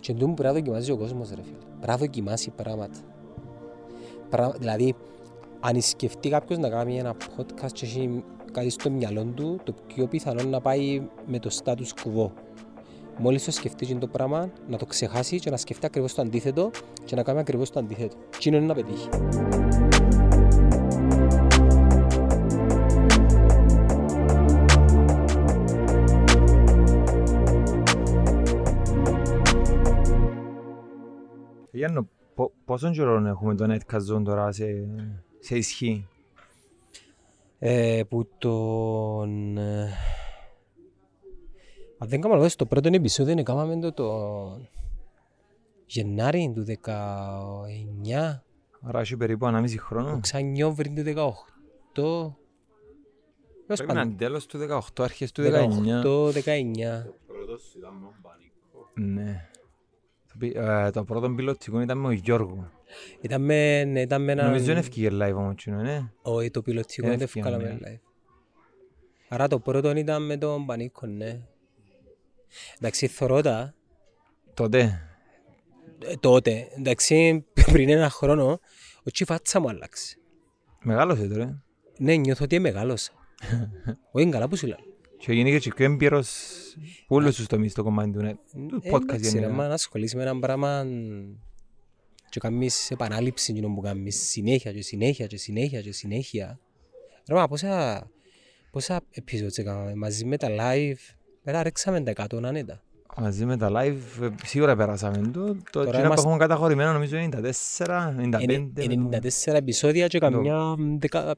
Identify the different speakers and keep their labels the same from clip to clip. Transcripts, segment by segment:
Speaker 1: Και εντούν πρέπει να δοκιμάζει ο κόσμος ρε φίλε. Πρέπει να δοκιμάσει πράγματα. Πρα... Δηλαδή, αν σκεφτεί κάποιος να κάνει ένα podcast και έχει κάτι στο μυαλό του, το πιο πιθανό να πάει με το status quo. Μόλις το σκεφτεί το πράγμα, να το ξεχάσει και να σκεφτεί ακριβώς το αντίθετο και να κάνει ακριβώς το αντίθετο. Τι είναι να πετύχει.
Speaker 2: Γιάννο, πόσο καιρό έχουμε το Netcast Zone τώρα σε, σε ισχύ.
Speaker 1: Ε, που τον... Ε, αν δεν κάνω λάθος, το πρώτο επεισόδιο είναι κάναμε το, το Γενάρη του 19.
Speaker 2: Άρα έχει περίπου ανάμιση χρόνο.
Speaker 1: Ξανιόβριν του 18.
Speaker 2: Πρέπει να είναι τέλος του 18, αρχές του 19.
Speaker 1: 18-19.
Speaker 3: Πρώτος ήταν με τον Πανίκο.
Speaker 2: Ναι. Το πι- ε, Το πρώτο πιλωτικό ήταν με τον Γιώργο.
Speaker 1: Ήταν με, ναι, ήταν με ένα...
Speaker 2: Νομίζω είναι ευκήγε live όμως, τσινό, ναι.
Speaker 1: Όχι, το πιλωτικό
Speaker 2: Είναι
Speaker 1: δεν το
Speaker 2: ευκαιρία,
Speaker 1: βγάλαμε
Speaker 2: ναι.
Speaker 1: live. Άρα το πρώτο ήταν με τον Πανίκο, ναι. Εντάξει, θωρώ τα,
Speaker 2: Τότε.
Speaker 1: ε, τότε, εντάξει, πριν ένα χρόνο, όχι η φάτσα μου άλλαξε.
Speaker 2: Μεγάλωσε τώρα.
Speaker 1: Ναι, νιώθω ότι μεγάλωσα. Όχι, είναι καλά που σου λέω.
Speaker 2: Και γίνηκε και πιο έμπειρος που όλους τους τομείς στο κομμάτι του, net- του
Speaker 1: Ε,
Speaker 2: podcast
Speaker 1: εντάξει, ρε,
Speaker 2: γενικά.
Speaker 1: μα να ασχολείσαι με ένα πράγμα και κάνεις επανάληψη εκείνο που κάνεις συνέχεια και συνέχεια και συνέχεια και συνέχεια. Ρε, μα πόσα, πόσα episodes έκαναμε μαζί με τα live, πέρα ρέξαμε τα 100 άνετα.
Speaker 2: Μαζί με τα live ε, σίγουρα περάσαμε το. Το
Speaker 1: Τώρα
Speaker 2: εκείνο που
Speaker 1: είμαστε-
Speaker 2: έχουμε καταχωρημένο νομίζω είναι 94, 95.
Speaker 1: Είναι 94 επεισόδια και καμιά 15,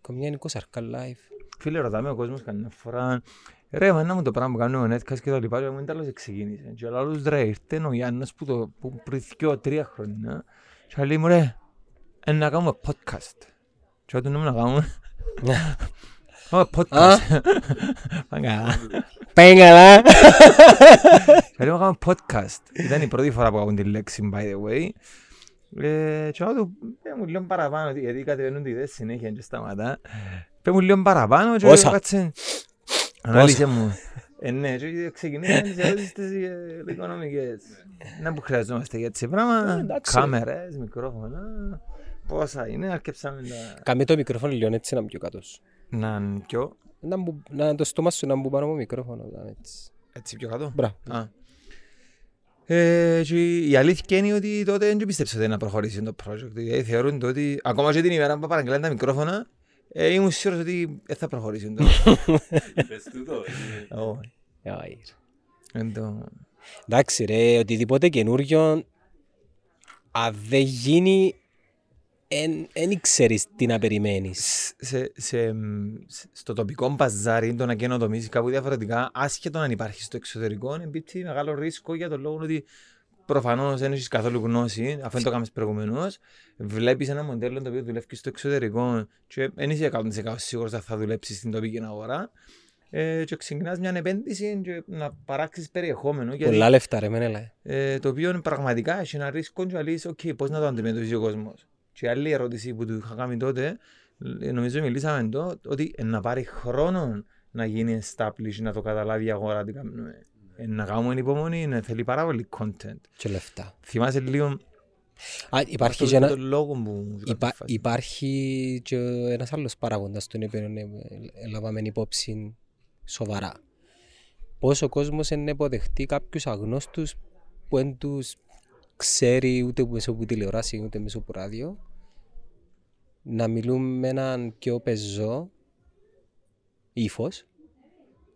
Speaker 1: καμιά 20 live.
Speaker 2: Φίλε, ρωτάμε ο κόσμος καμιά φορά Ρε, μάνα μου το πράγμα που κάνουμε ο Netcast και τα λοιπά και μου τέλος ξεκίνησε. Και ο άλλος ρε, ήρθε ο Γιάννος που, το, που πριν δυο, τρία χρόνια και λέει μου ρε, «Ε, να κάνουμε podcast. Και ό,τι νόμου να κάνουμε. Κάνουμε podcast. Πάμε καλά.
Speaker 1: Πάει καλά.
Speaker 2: Και λέω κάνουμε podcast. Ήταν η πρώτη φορά που ακούν τη λέξη, by the way. Ε, και εγώ του, πέ μου λίγο παραπάνω, γιατί κατεβαίνουν ιδέες συνέχεια και σταματά. Πέ μου λίγο παραπάνω και
Speaker 1: Πόσα;
Speaker 2: κάτσε. Ανάλυσε μου. Ε, ναι, και ξεκινήσαν τις ερωτήσεις τις ε, οικονομικές. Να που χρειαζόμαστε για έτσι
Speaker 1: Ε,
Speaker 2: πράγμα.
Speaker 1: εντάξει, ρε.
Speaker 2: Κάμερες, μικρόφωνα. Πόσα είναι, αρκεψάμε τα...
Speaker 1: Κάμε το μικρόφωνο λίγο έτσι να είναι πιο κάτω σου.
Speaker 2: Να είναι πιο...
Speaker 1: Να, μπου- να το στόμα σου να μπουν πάνω από μικρόφωνο. να είναι έτσι.
Speaker 2: Έτσι πιο κάτω.
Speaker 1: Μπράβο.
Speaker 2: Α. Ε, και η αλήθεια είναι ότι τότε δεν πίστεψα ότι να προχωρήσει το project. Δηλαδή θεωρούν το ότι ακόμα και την ημέρα που παραγγελάνε τα μικρόφωνα ε, ήμουν σίγουρος ότι δεν θα προχωρήσει το.
Speaker 3: Είπες τούτο. ε,
Speaker 2: Όχι.
Speaker 1: Άι, ρε.
Speaker 2: Εν το-
Speaker 1: Εντάξει ρε, οτιδήποτε καινούριο, αν δεν γίνει, δεν ξέρεις τι να περιμένεις.
Speaker 2: σε, σε, σε- στο τοπικό μπαζάρι το να καινοτομήσεις κάπου διαφορετικά, άσχετο αν υπάρχει στο εξωτερικό, εμπίπτει μεγάλο ρίσκο για τον λόγο ότι προφανώς δεν έχεις καθόλου γνώση, αφού δεν το κάνεις προηγουμένως. Βλέπεις ένα μοντέλο το οποίο δουλεύει στο εξωτερικό και δεν είσαι 100% σίγουρος ότι θα δουλέψει στην τοπική αγορά. Ε, και ξεκινάς μια επένδυση και να παράξεις περιεχόμενο. γιατί-
Speaker 1: Πολλά λεφτά ρε, μεν έλα.
Speaker 2: ε, το οποίο πραγματικά έχει ένα ρίσκο και λες, οκ, πώς να το αντιμετωπίσει ο κόσμος. Και η άλλη ερώτηση που του είχα κάνει τότε, ε, νομίζω μιλήσαμε το, ότι ε, να πάρει χρόνο να γίνει established, να το καταλάβει η αγορά τι κάνουμε. Ε, να κάνουμε υπομονή, ε, θέλει πάρα πολύ content.
Speaker 1: Και λεφτά.
Speaker 2: Θυμάσαι λίγο
Speaker 1: Α, υπάρχει
Speaker 2: αυτό
Speaker 1: και ένα,
Speaker 2: το λόγο που...
Speaker 1: υπά, υπάρχει και ένας άλλος παράγοντας τον οποίο ε, έλαβαμε υπόψη σοβαρά. Πώς ο κόσμος είναι υποδεχτεί κάποιους αγνώστους που δεν τους ξέρει ούτε μέσω από τηλεοράση ούτε μέσω από ράδιο να μιλούν με έναν πιο πεζό ύφος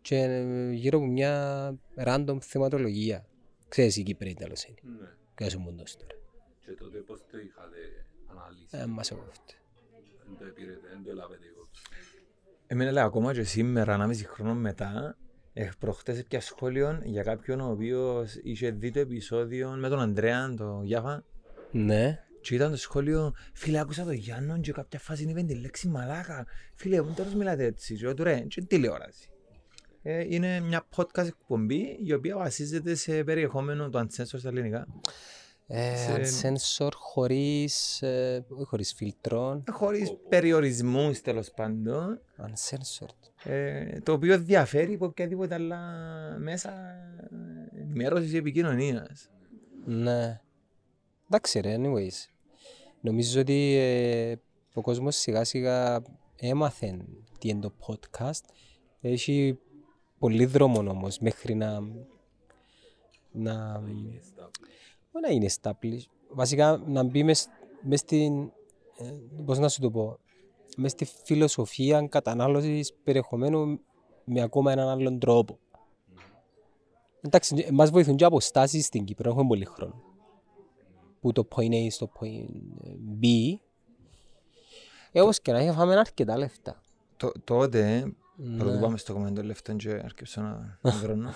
Speaker 1: και ε, γύρω από μια random θεματολογία. Ξέρεις η Κύπρη τέλος είναι.
Speaker 3: Ναι.
Speaker 1: Κάτσε σου μοντός τώρα.
Speaker 3: Και τότε πώς το είχατε αναλύσει;
Speaker 1: Ε, μας έκοφτε.
Speaker 3: Δεν το επήρετε, δεν το έλαβετε υπόψη.
Speaker 2: Εμένα λέει ακόμα και σήμερα, ανάμιση χρόνο μετά, ε, προχτές πια σχόλιο για κάποιον ο οποίος είχε δει το επεισόδιο με τον Ανδρέα, τον Γιάφα,
Speaker 1: Ναι.
Speaker 2: Και ήταν το σχόλιο, φίλε, άκουσα το Γιάννον και κάποια φάση είπε τη λέξη μαλάκα. Φίλε, μου τέλος μιλάτε έτσι. Και εγώ του ρε, και τηλεόραση. Ε, είναι μια podcast εκπομπή η οποία βασίζεται σε περιεχόμενο του Uncensored στα ελληνικά.
Speaker 1: Ε,
Speaker 2: Σε-
Speaker 1: Unsensor χωρίς, ε, όχι χωρίς φίλτρο.
Speaker 2: Ε, Χωρίς περιορισμούς τέλος πάντων.
Speaker 1: Uncensored.
Speaker 2: Ε, το οποίο διαφέρει από οποιαδήποτε άλλα μέσα ενημέρωσης ή επικοινωνίας.
Speaker 1: Ναι. Εντάξει ρε, anyways. Νομίζω ότι ε, ο κόσμος σιγά σιγά έμαθε τι είναι το podcast. Έχει πολύ δρόμο όμως μέχρι να, να, να είναι established. Βασικά να μπει μες, μες στην, ε, πώς να σου το πω, μες στη φιλοσοφία κατανάλωσης περιεχομένου με ακόμα έναν άλλον τρόπο. Εντάξει, μας βοηθούν και αποστάσεις στην Κύπρο, έχουμε πολύ χρόνο. Που το point A στο point B, ε, όπως και να έχει φάμε αρκετά λεφτά.
Speaker 2: Το- Τότε,
Speaker 1: Ναι.
Speaker 2: πρωτού πάμε στο κομμάτι των λεφτών και αρκεψω να να βρώνω.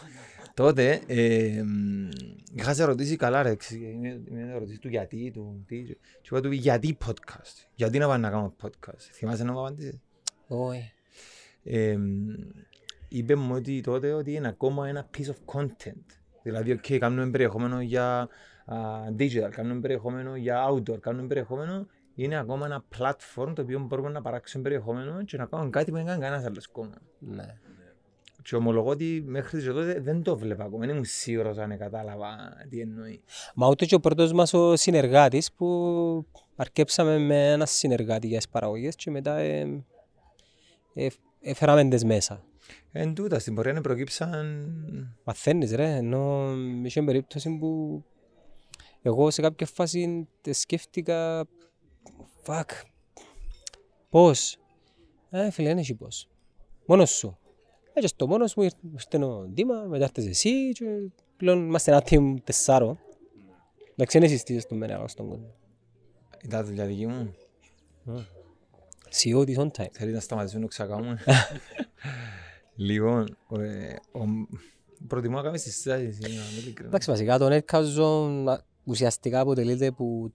Speaker 2: Τότε, ε, μ, είχα σε ρωτήσει καλά ρε, εξ- είναι είναι ερωτήσεις του γιατί, του τι, και και είπα του γιατί podcast, γιατί να πάμε να κάνουμε podcast. Θυμάσαι να μου απαντήσεις;
Speaker 1: Όχι.
Speaker 2: Ε, μ, είπε μου ότι τότε ότι είναι ακόμα ένα piece of content. Δηλαδή, ok, κάνουμε περιεχόμενο για α, digital, κάνουμε περιεχόμενο για outdoor, κάνουμε περιεχόμενο, είναι ακόμα ένα platform το οποίο μπορούμε να παράξουμε περιεχόμενο και να κάνουμε κάτι που δεν κάνει κανένας άλλος ακόμα.
Speaker 1: Ναι.
Speaker 2: Και ομολογώ ότι μέχρι και τότε δεν το βλέπα ακόμα, δεν ήμουν σίγουρος αν κατάλαβα τι εννοεί.
Speaker 1: Μα ούτε και ο πρώτος μας ο συνεργάτης που αρκέψαμε με ένα συνεργάτη για τις παραγωγές και μετά ε, ε, έφεραμε τις μέσα.
Speaker 2: Εν τούτα, στην πορεία προκύψαν...
Speaker 1: Μαθαίνεις ρε, ενώ είχε περίπτωση που εγώ σε κάποια φάση τε σκέφτηκα fuck, πώς, ε φίλε δεν έχει πώς, μόνος σου. Ε, και στο μόνος μου ήρθε ήρθε ο Δήμα, μετά ήρθες εσύ και πλέον είμαστε ένα team τεσσάρων. Εντάξει είναι συστήσεις του μένα στον κόσμο.
Speaker 2: Ήταν δουλειά δική μου.
Speaker 1: CEO της on time.
Speaker 2: Θέλεις να σταματήσουμε να ξακάμουμε. λοιπόν, ε, ο- προτιμώ να κάνεις τις συστάσεις. είναι να είμαι ειλικρινός.
Speaker 1: Εντάξει, βασικά το Netcast Zone α, ουσιαστικά αποτελείται από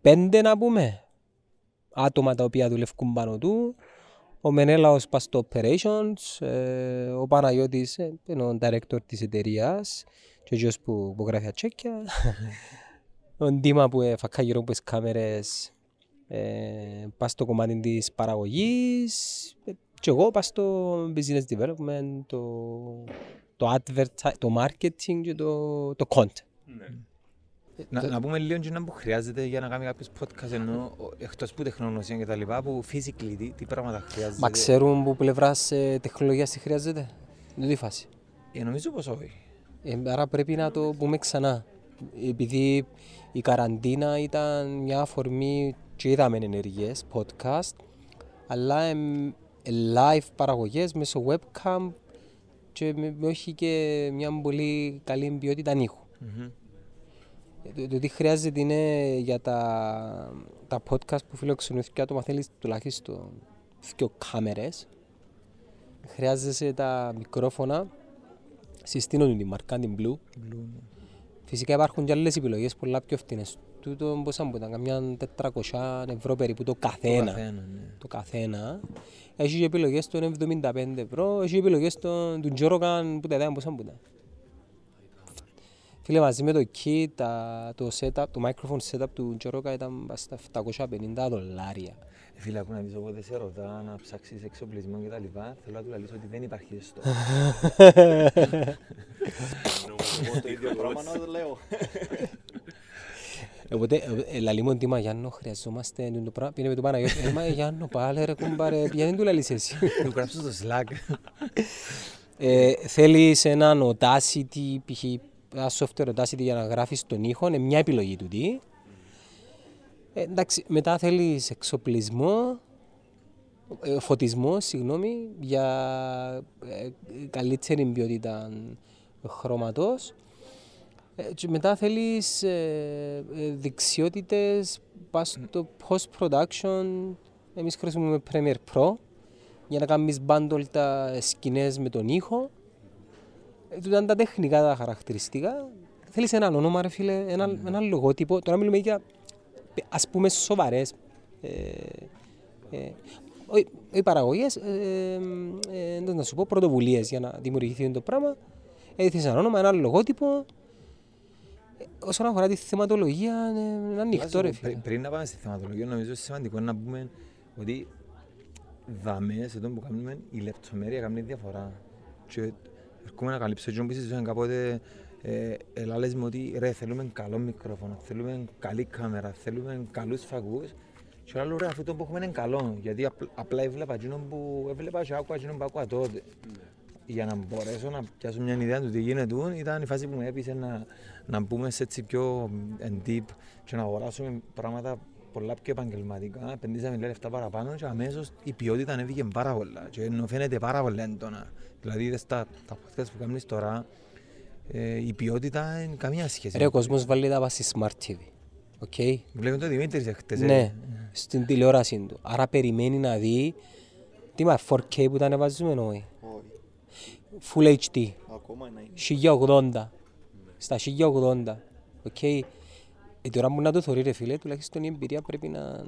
Speaker 1: πέντε να πούμε άτομα τα οποία δουλεύουν πάνω του. Ο Μενέλαος πας στο Operations, ε, ο Παναγιώτης ε, είναι ο director της εταιρείας και ο γιος που, που γράφει τα τσέκια. ο Ντίμα που ε, φακά γύρω από τις κάμερες ε, πας στο κομμάτι της παραγωγής ε, και εγώ πας στο business development, το, το advertising, το marketing και το, το content.
Speaker 2: Να, να πούμε λίγο και να που χρειάζεται για να κάνει κάποιος podcast ενώ ο- εκτός που τεχνογνωσία και τα λοιπά που physically τι, τι πράγματα χρειάζεται.
Speaker 1: Μα ξέρουν που πλευράς ε, τεχνολογίας τι χρειάζεται; Δεν τη φάση.
Speaker 2: Ε, νομίζω πως όχι.
Speaker 1: Ε, άρα πρέπει να το πούμε ξανά. Επειδή η καραντίνα ήταν μια αφορμή και είδαμε ενεργές, podcast, αλλά εμ, ε, live παραγωγές μέσω webcam και με, με όχι και μια πολύ καλή ποιότητα ήχου.
Speaker 2: Μμμ.
Speaker 1: Ε, Το, το τι χρειάζεται είναι για τα, τα podcast που φιλοξενούν και άτομα θέλεις τουλάχιστον δύο κάμερες. Χρειάζεσαι τα μικρόφωνα, συστήνουν τη μαρκά την Blue. Φυσικά υπάρχουν και άλλες επιλογές πολλά πιο φτηνές. Τούτο πόσα μου ήταν, καμιά 400 ευρώ περίπου το
Speaker 2: Το
Speaker 1: καθένα.
Speaker 2: καθένα, ναι.
Speaker 1: Το καθένα. Έχεις και επιλογές των 75 ευρώ, έχεις επιλογές των, του Τζόροκαν που τα ιδέα πόσα μου ήταν. Φίλε, μαζί με το kit, τα, το, setup, το microphone setup του Τζόροκα ήταν πας στα 750 δολάρια.
Speaker 2: Ε, Φίλε, ακού να δεις, όποτε σε ρωτά να ψάξεις εξοπλισμό και τα λοιπά, θέλω να του λαλείς ότι δεν υπάρχει στο.
Speaker 3: Εγώ το ίδιο πράγμα να το λέω.
Speaker 1: Οπότε, ε, ε, λαλεί μου τίμα Γιάννο, χρειαζόμαστε το πράγμα. Πήγαινε με τον Παναγιώτη, ε, μα Γιάννο, πάλε ρε κουμπάρε, πιάνε του λαλείς εσύ;
Speaker 2: Του γράψω στο Slack.
Speaker 1: Ε, θέλεις έναν Audacity, π.χ. ένα software Audacity για να γράφεις τον ήχο, είναι μια επιλογή του τι. Ε, εντάξει, μετά θέλεις εξοπλισμό, ε, φωτισμό, συγγνώμη, για ε, καλύτερη ποιότητα χρώματος. Ε, και μετά θέλεις ε, ε, δεξιότητες πας στο post-production. Εμείς χρησιμοποιούμε Premiere Pro για να κάνεις bundle τα σκηνές με τον ήχο. Ε, τούτα είναι τα τεχνικά τα χαρακτηριστικά. Θέλεις έναν όνομα ρε φίλε, ένα, ένα λογότυπο. Τώρα μιλούμε για ε, ας πούμε σοβαρές ε, ε, όχι, όχι παραγωγές, ε, ε, ε, να σου πω πρωτοβουλίες για να δημιουργηθεί το πράγμα. Έδειξες ένα όνομα, ένα λογότυπο. Ε, όσον αφορά τη θεματολογία, ε, είναι ανοιχτό ρε
Speaker 2: Πριν-
Speaker 1: φίλε.
Speaker 2: Πριν να πάμε στη θεματολογία, νομίζω σημαντικό να πούμε ότι δαμές σε αυτό που κάνουμε η λεπτομέρεια κάνει διαφορά. Και έρχομαι να καλύψω και που συζητούσαν κάποτε Ε, Ελά λες μου ότι ρε θέλουμε καλό μικρόφωνο, θέλουμε καλή κάμερα, θέλουμε καλούς φαγούς και άλλο ρε αυτό που έχουμε είναι καλό γιατί απ- απλά έβλεπα εκείνο που έβλεπα και άκουα εκείνο που άκουα τότε. Για να μπορέσω να πιάσω μια ιδέα του τι γίνεται ήταν η φάση που με έπεισε να, να μπούμε σε έτσι πιο εν deep και να αγοράσουμε πράγματα πολλά πιο επαγγελματικά, επενδύσαμε λίγα λεφτά παραπάνω και αμέσως η ποιότητα ανέβηκε πάρα πολλά και ενώ φαίνεται πάρα πολύ έντονα. Δηλαδή είδες τα, τα podcast που κάνεις τώρα, ε, η ποιότητα είναι καμία σχέση.
Speaker 1: Ρε, ο κόσμος βάλλει τα πας σε Smart TV. Οκ;
Speaker 2: Βλέπω το Δημήτρης εχθές. ε.
Speaker 1: Ναι, στην τηλεόραση του. Άρα περιμένει να δει τι μα 4K που τα ανεβάζουμε όχι;
Speaker 3: Όχι.
Speaker 1: Full HD.
Speaker 3: Ακόμα είναι.
Speaker 1: 1080. Στα 1080. Οκ; Ε, τώρα που να το θωρεί ρε φίλε, τουλάχιστον η εμπειρία πρέπει να...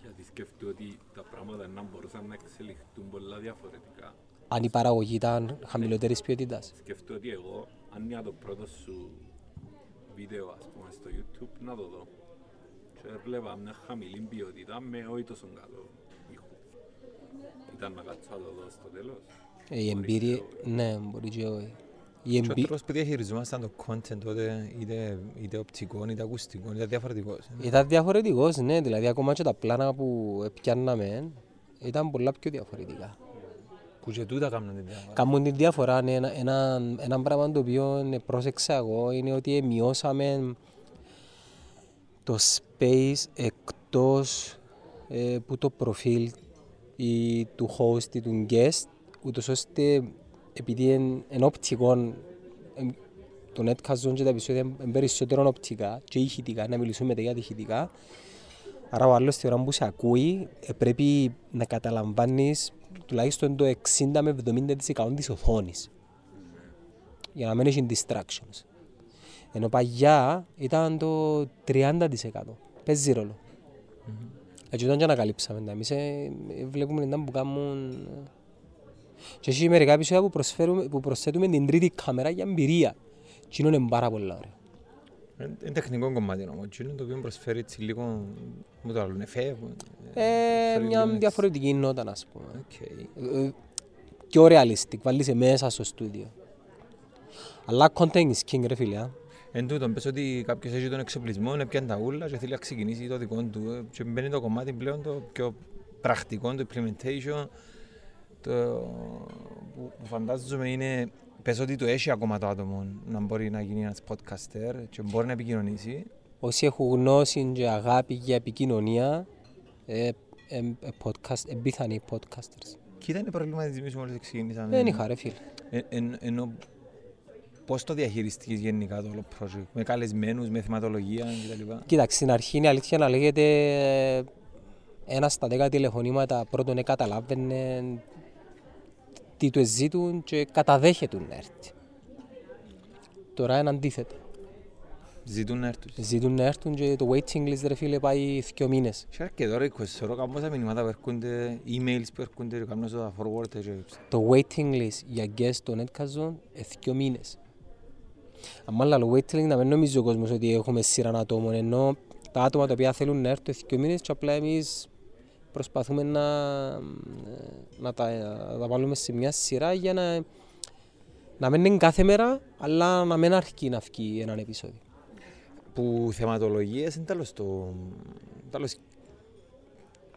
Speaker 4: Γιατί σκέφτομαι ότι τα πράγματα να μπορούσαν να εξελιχθούν πολλά διαφορετικά.
Speaker 1: Αν η παραγωγή ήταν χαμηλότερης ποιότητας.
Speaker 4: Σκέφτομαι ότι εγώ, αν είναι το πρώτο σου βίντεο, ας πούμε, στο YouTube, να το δω. Και έβλεπα μια χαμηλή ποιότητα με όχι τόσο καλό ήχο. Ήταν να κάτσω να το δω στο τέλος.
Speaker 1: Ε, Η εμπειρία... Ναι, μπορεί και όχι. Η
Speaker 2: Και ο
Speaker 1: εμπειρία...
Speaker 2: τρόπος που διαχειριζόμασταν το content τότε, είτε, είτε οπτικό, είτε ακουστικό, ήταν διαφορετικός. ε.
Speaker 1: Ήταν διαφορετικός, ναι, δηλαδή ακόμα και τα πλάνα που πιάνναμε ήταν πολλά πιο διαφορετικά.
Speaker 2: Που και τούτα κάνουν την διαφορά.
Speaker 1: Κάνουν τη διαφορά, ναι, ένα, ένα, ένα πράγμα το οποίο ε, πρόσεξα εγώ είναι ότι μειώσαμε το space εκτός ε, που το προφίλ ή του host ή του guest ούτως ώστε επειδή είναι εν οπτικό εν- το netcast και τα επεισόδια είναι περισσότερο οπτικά και ηχητικά, να μιλήσουμε μετά για τα ηχητικά Άρα ο άλλος τη ώρα που σε ακούει ε, πρέπει να καταλαμβάνεις τουλάχιστον το 60 με 70% της οθόνης για να μην έχει distractions. Ενώ παγιά ήταν το 30%. Παίζει ρόλο. Έτσι όταν και ανακαλύψαμε τα εμείς ε, ε, βλέπουμε να που κάνουν... ε. Και έχει μερικά επεισόδια που, προσφέρουμε, που προσθέτουμε την τρίτη κάμερα για εμπειρία. Και είναι πάρα πολλά ωραία.
Speaker 2: Είναι είναι τεχνικό κομμάτι όμως, και είναι το οποίο προσφέρει έτσι λίγο, μου το άλλον, εφέ.
Speaker 1: Ε, μια διαφορετική νότα, να πούμε.
Speaker 2: Οκ.
Speaker 1: Ε, πιο realistic, βάλεις μέσα στο στούντιο. Αλλά content is king ρε φίλε. α.
Speaker 2: Εν τούτον, πες ότι κάποιος έχει τον εξοπλισμό, έπιασε τα ούλα και θέλει να ξεκινήσει το δικό του ε, και μπαίνει το κομμάτι πλέον το πιο πρακτικό, το implementation, το που που φαντάζομαι είναι, πες ότι το έχει ακόμα το άτομο να μπορεί να γίνει ένας podcaster και μπορεί να επικοινωνήσει.
Speaker 1: Όσοι έχουν γνώση και αγάπη για επικοινωνία, ε, ε, ε, podcast, ε, πιθανοί podcasters.
Speaker 2: Κοίτα είναι προβληματισμοί μόλις ξεκινήσαμε.
Speaker 1: Δεν είχα ρε φίλε.
Speaker 2: Ε, εν- ενώ πώς το διαχειριστείς γενικά το όλο project, με καλεσμένους, με θεματολογία κτλ.
Speaker 1: Κοίταξε, στην αρχή είναι αλήθεια να λέγεται ε, ένα στα δέκα τηλεφωνήματα πρώτον ε, καταλάβαινε τι του ζήτουν και καταδέχεται να έρθει. Τώρα είναι αντίθετο.
Speaker 2: Ζητούν να έρθουν.
Speaker 1: Ζητούν να έρθουν και το waiting list ρε φίλε πάει δύο μήνες.
Speaker 2: Και αρκετό ρε, 20 ώρα καμπόσα μηνύματα που έρχονται, emails που έρχονται και κάνουν στο forward και
Speaker 1: Το waiting list για guest στο Netcast Zone είναι δύο μήνες. Αν άλλο waiting list να μην νομίζει ο κόσμος ότι έχουμε σειρά ατόμων ενώ τα άτομα τα οποία θέλουν να έρθουν δύο μήνες και απλά εμείς προσπαθούμε να, να, τα, να τα βάλουμε σε μια σειρά για να, να μην είναι κάθε μέρα αλλά να μην αρκεί να βγει έναν επεισόδιο.
Speaker 2: που θεματολογίες είναι τέλος το... τέλος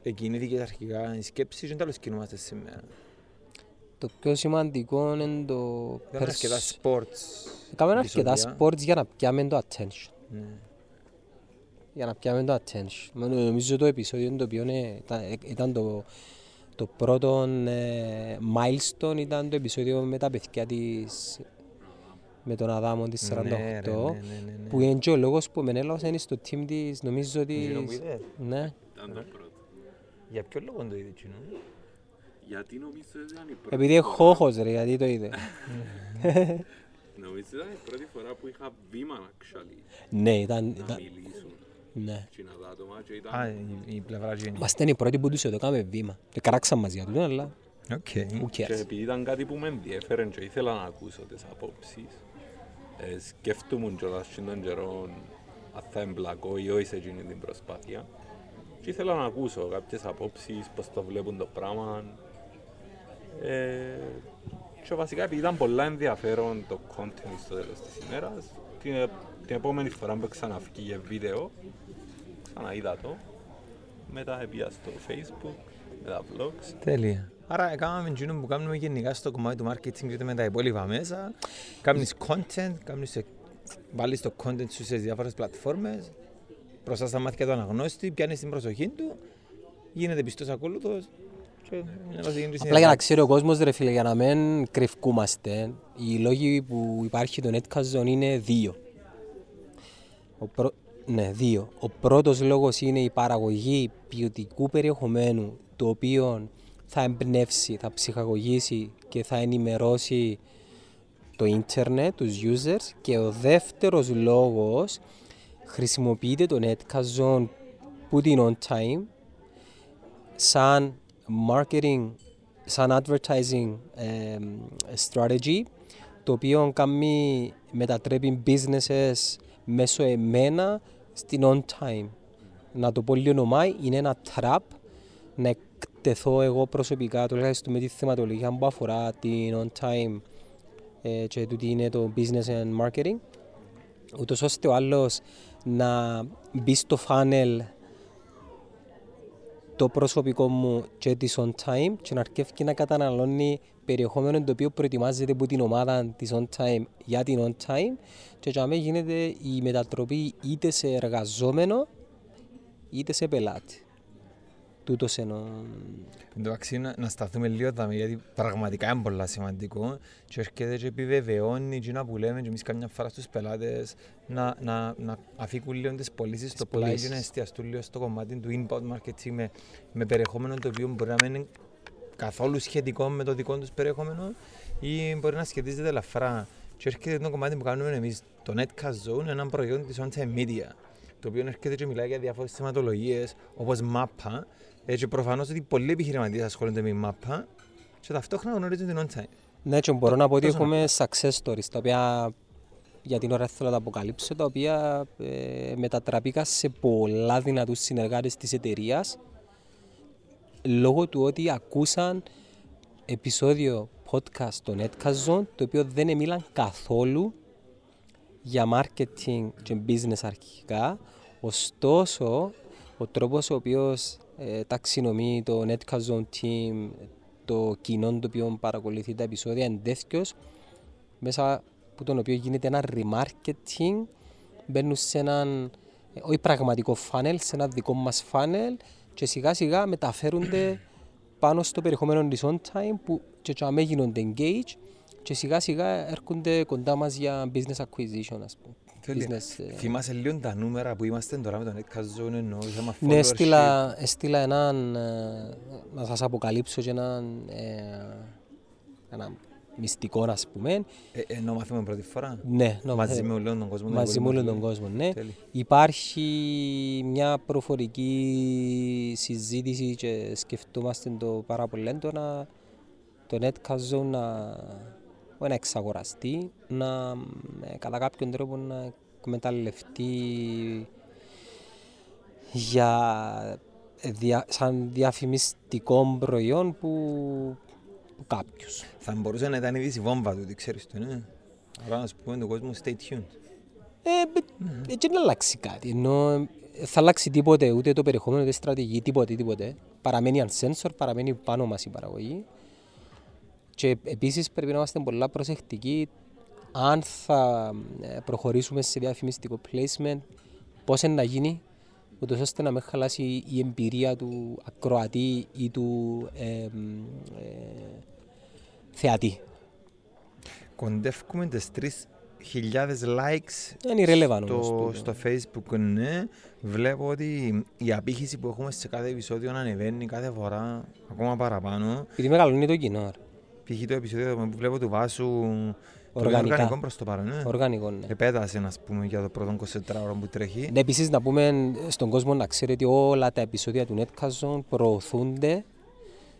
Speaker 2: εκκινήθηκες αρχικά η σκέψη και τέλος κινούμαστε σήμερα.
Speaker 1: Το πιο σημαντικό είναι το...
Speaker 2: Ήταν αρκετά sports.
Speaker 1: Κάμε αρκετά
Speaker 2: επεισόδια.
Speaker 1: sports για να πιάμε το attention.
Speaker 2: Ναι.
Speaker 1: Για να πιάμε το attention. Μα Νομίζω το επεισόδιο το οποίο είναι- ήταν, ήταν το, το πρώτο ε, milestone ήταν το επεισόδιο με τα παιδιά της με τον Αδάμο της 48
Speaker 2: Ναι, ρε, ναι, ναι, ναι, ναι.
Speaker 1: που είναι και ο λόγος που με έλαβε είναι στο team της νομίζω
Speaker 2: Εκείνο που
Speaker 1: ότι
Speaker 2: είδες.
Speaker 1: ναι,
Speaker 4: Ήταν το πρώτο.
Speaker 2: Για ποιο λόγο το είδες εκείνο.
Speaker 4: Γιατί νομίζω ότι ήταν η πρώτη
Speaker 1: επειδή είναι
Speaker 4: φορά-
Speaker 1: χώχος ρε γιατί το είδες
Speaker 4: Νομίζω ήταν η πρώτη φορά που είχα βήμα actually
Speaker 1: ναι ήταν,
Speaker 4: να
Speaker 1: ήταν
Speaker 4: μιλήσουν.
Speaker 1: Ναι
Speaker 4: Εκείνα τα άτομα και
Speaker 2: Α,
Speaker 4: ήταν...
Speaker 2: η, η πλευρά εκείνη.
Speaker 1: Μας ήταν οι πρώτοι που τους έδωκαμε βήμα και καράξαν μαζί για τούτο αλλά
Speaker 2: Οκ.
Speaker 1: who
Speaker 4: Και
Speaker 1: cares
Speaker 4: επειδή ήταν κάτι που με ενδιέφερε και ήθελα να ακούσω τις απόψεις, ε, σκέφτομαι κιόλας στην τον καιρό αν θα εμπλακώ ή όχι σε εκείνη την προσπάθεια. Και ήθελα να ακούσω κάποιες απόψεις, πώς το βλέπουν το πράγμα. Ε, Και βασικά επειδή ήταν πολλά ενδιαφέρον το content στο τέλος της ημέρας, την, την επόμενη φορά που ξαναφύγει για βίντεο, ξαναείδα το. Μετά πήγα στο facebook, με τα vlogs.
Speaker 2: Τέλεια. Άρα έκαναμε εκείνο που κάνουμε γενικά στο κομμάτι του marketing και με τα υπόλοιπα μέσα. Κάνεις content, κάνεις, βάλεις το content σου σε διάφορες πλατφόρμες, μπροστά στα μάτια του αναγνώστη, πιάνεις την προσοχή του, γίνεται πιστός ακόλουθος και να συγκεντρήσεις
Speaker 1: Απλά για να ξέρει ο κόσμος ρε φίλε, για να μην κρυφκούμαστε, οι λόγοι που υπάρχει το Netcast είναι δύο. Ο πρω... Ναι, δύο. Ο πρώτος λόγος είναι η παραγωγή ποιοτικού περιεχομένου το οποίο θα εμπνεύσει, θα ψυχαγωγήσει και θα ενημερώσει το ίντερνετ, τους users και ο δεύτερος λόγος χρησιμοποιείται το Netcast Zone που την on time σαν marketing, σαν advertising εμ, strategy το οποίο κάνει, μετατρέπει businesses μέσω εμένα στην on time. Να το πω λίγο νομάει, είναι ένα trap να εκτεθώ εγώ προσωπικά τουλάχιστον με τη θεματολογία που αφορά την on time ε, και το τι είναι το business and marketing ούτως ώστε ο άλλος να μπει στο funnel το προσωπικό μου και της on time και να αρκεύει να καταναλώνει περιεχόμενο το οποίο προετοιμάζεται από την ομάδα της on time για την on time και για μένα γίνεται η μετατροπή είτε σε εργαζόμενο είτε σε πελάτη. Τούτος εννοώ.
Speaker 2: Εν τω μεταξύ, να, να σταθούμε λίγο εδώ, γιατί πραγματικά είναι πολύ σημαντικό και έρχεται και επιβεβαιώνει εκείνα που λέμε και εμείς καμιά φορά στους πελάτες να, να, να αφήκουν λίγο τις πωλήσεις στο πλάι
Speaker 1: πωλήσεις.
Speaker 2: και να εστιαστούν λίγο στο κομμάτι του inbound marketing με, με περιεχόμενο το οποίο μπορεί να μην είναι καθόλου σχετικό με το δικό τους περιεχόμενο ή μπορεί να σχετίζεται ελαφρά. Και έρχεται το κομμάτι που κάνουμε εμείς, το Netcast Zone, ένα προϊόν της on-time media, το οποίο έρχεται και μιλάει για διάφορες θεματολογίες όπως μάπα, έτσι προφανώς ότι πολλοί επιχειρηματίες ασχολούνται με μάπα και ταυτόχρονα γνωρίζουν την on-time.
Speaker 1: Ναι, και μπορώ να πω ότι
Speaker 2: Τόσο
Speaker 1: έχουμε success stories, τα οποία για την ώρα θέλω να τα αποκαλύψω, τα οποία ε, μετατραπήκαν σε πολλά δυνατούς συνεργάτες της εταιρείας λόγω του ότι ακούσαν επεισόδιο podcast στο Netcast Zone, το οποίο δεν μίλαν καθόλου για marketing και business αρχικά, ωστόσο ο τρόπος ο οποίος ε, ταξινομεί το Netcast Zone team, το κοινό το οποίο παρακολουθεί τα επεισόδια είναι τέτοιος, μέσα από τον οποίο γίνεται ένα remarketing, μπαίνουν σε έναν, ε, όχι πραγματικό funnel, σε ένα δικό μας funnel και σιγά σιγά μεταφέρονται πάνω στο περιεχόμενο της on time που και τσάμε γίνονται engage και σιγά σιγά έρχονται κοντά μας για business acquisition ας πούμε.
Speaker 2: Τέλεια.
Speaker 1: Business, ε,
Speaker 2: Θυμάσαι λίγο τα νούμερα που είμαστε τώρα με το Netcast Zone εννοώ θέμα
Speaker 1: Ναι,
Speaker 2: followership.
Speaker 1: έστειλα, έστειλα έναν, ε, να σας αποκαλύψω και έναν, ε, ένα μυστικό ας πούμε.
Speaker 2: Ε, ενώ μάθαμε πρώτη φορά;
Speaker 1: Ναι, νο-
Speaker 2: Μαζί
Speaker 1: ε,
Speaker 2: με όλον τον κόσμο. τον
Speaker 1: μαζί με όλον τον
Speaker 2: υπόλοιπο.
Speaker 1: κόσμο, ναι.
Speaker 2: Τέλεια.
Speaker 1: Υπάρχει μια προφορική συζήτηση και σκεφτόμαστε το πάρα πολύ έντονα το Netcast Zone να, όχι να εξαγοραστεί, να ε, κατά κάποιον τρόπο να εκμεταλλευτεί για, ε, δια, σαν διαφημιστικό προϊόν που, που κάποιους.
Speaker 2: Θα μπορούσε να ήταν ήδη η βόμβα του, τι ξέρεις το, ναι. Άρα να σου πούμε τον κόσμο stay tuned.
Speaker 1: Ε, μπ- έτσι δεν αλλάξει κάτι. Ενώ ε, θα αλλάξει τίποτε, ούτε το περιεχόμενο, ούτε η στρατηγική, τίποτε, τίποτε. Παραμένει unsensor, παραμένει πάνω μας η παραγωγή. Και επίσης πρέπει να είμαστε πολλά προσεκτικοί αν θα ε, προχωρήσουμε σε διαφημιστικό placement, πώς είναι να γίνει, ούτως ώστε να μην χαλάσει η εμπειρία του ακροατή ή του ε, μ, ε, θεατή.
Speaker 2: Κοντεύουμε τις 3.000 likes
Speaker 1: Είναι irrelevant όμως.
Speaker 2: στο,
Speaker 1: τούτο.
Speaker 2: στο facebook, ναι. Βλέπω ότι η απήχηση που έχουμε σε κάθε επεισόδιο ανεβαίνει κάθε φορά ακόμα παραπάνω.
Speaker 1: Επειδή μεγαλώνει το κοινό. Ρε.
Speaker 2: Π.χ. το επεισόδιο που βλέπω του Βάσου το είναι
Speaker 1: Οργανικά.
Speaker 2: οργανικό προς το παρόν, ναι.
Speaker 1: Οργανικό, ναι.
Speaker 2: Επέτασε, ας πούμε, για το πρώτο 24 ώρα που τρέχει.
Speaker 1: Ναι, επίσης να πούμε στον κόσμο να ξέρει ότι όλα τα επεισόδια του Netcast Zone προωθούνται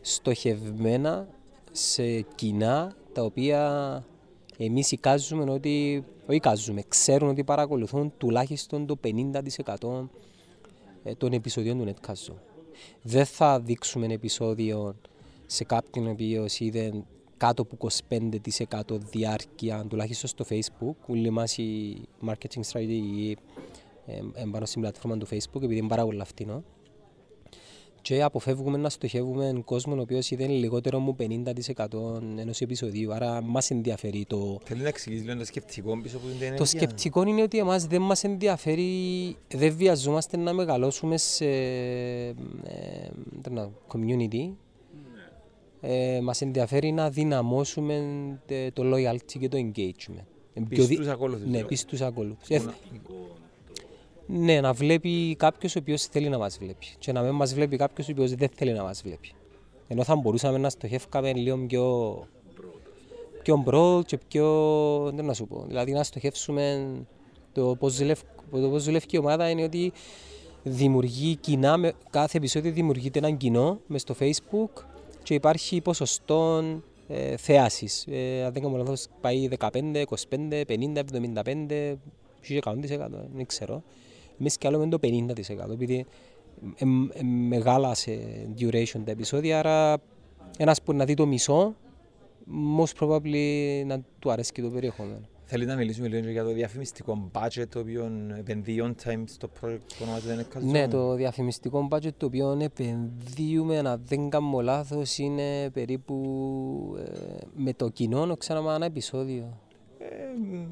Speaker 1: στοχευμένα σε κοινά τα οποία εμείς εικάζουμε ότι, όχι εικάζουμε, ξέρουν ότι παρακολουθούν τουλάχιστον το 50% ε, των επεισοδίων του Netcast Zone. Δεν θα δείξουμε επεισόδιο σε κάποιον ο οποίος είδε κάτω από 25% διάρκεια, τουλάχιστον στο Facebook. Όλοι μας η marketing strategy ε, ε, πάνω στην πλατφόρμα του Facebook, επειδή είναι πάρα πολύ φτηνό. Και αποφεύγουμε να στοχεύουμε κόσμο ο οποίος είδε λιγότερο μου 50% ενός επεισοδίου. Άρα μας ενδιαφέρει το,
Speaker 2: Θέλει να εξηγήσει λίγο το σκεπτικό πίσω από την ενέργεια.
Speaker 1: το σκεπτικό είναι ότι εμάς δεν μας ενδιαφέρει, δεν βιαζόμαστε να μεγαλώσουμε σε ε, τι να- community. Ε, μας ενδιαφέρει να δυναμώσουμε τε- το loyalty και το engagement. Ε, πιο
Speaker 2: Πεις
Speaker 1: δι-
Speaker 2: τους ακόλουθους,
Speaker 1: Ναι,
Speaker 2: δηλαδή.
Speaker 1: πεις τους ακόλουθους. Ε, ναι, να βλέπει κάποιος ο οποίος θέλει να μας βλέπει και να μην μας βλέπει κάποιος ο οποίος δεν θέλει να μας βλέπει. Ενώ θα μπορούσαμε να στοχεύκαμε λίγο πιο, πιο broad και πιο, δεν να σου πω, δηλαδή να στοχεύσουμε το πώς δουλεύει, το πώς δουλεύει η ομάδα είναι ότι δημιουργεί κοινά, με, κάθε επεισόδιο δημιουργείται ένα κοινό μες στο facebook και υπάρχει ποσοστό ε, θέασης. Ε, αν δεν κάνω λάθος πάει 15, 25, 50, 75, ίσως 100%, δεν ξέρω. Εμείς κι άλλο με το 50% επειδή ε, ε, μεγάλα σε duration τα επεισόδια, άρα ένας που να δει το μισό, most probably να του αρέσει και το περιεχόμενο.
Speaker 2: Θέλει να μιλήσουμε λίγο για το διαφημιστικό budget το οποίο επενδύει on time στο project που ονομάζεται Netcast
Speaker 1: Ναι,
Speaker 2: Zone.
Speaker 1: το διαφημιστικό budget το οποίο επενδύουμε, να δεν κάνω λάθος, είναι περίπου ε, με το κοινό, ξέρω ένα επεισόδιο.
Speaker 2: Ε, μ,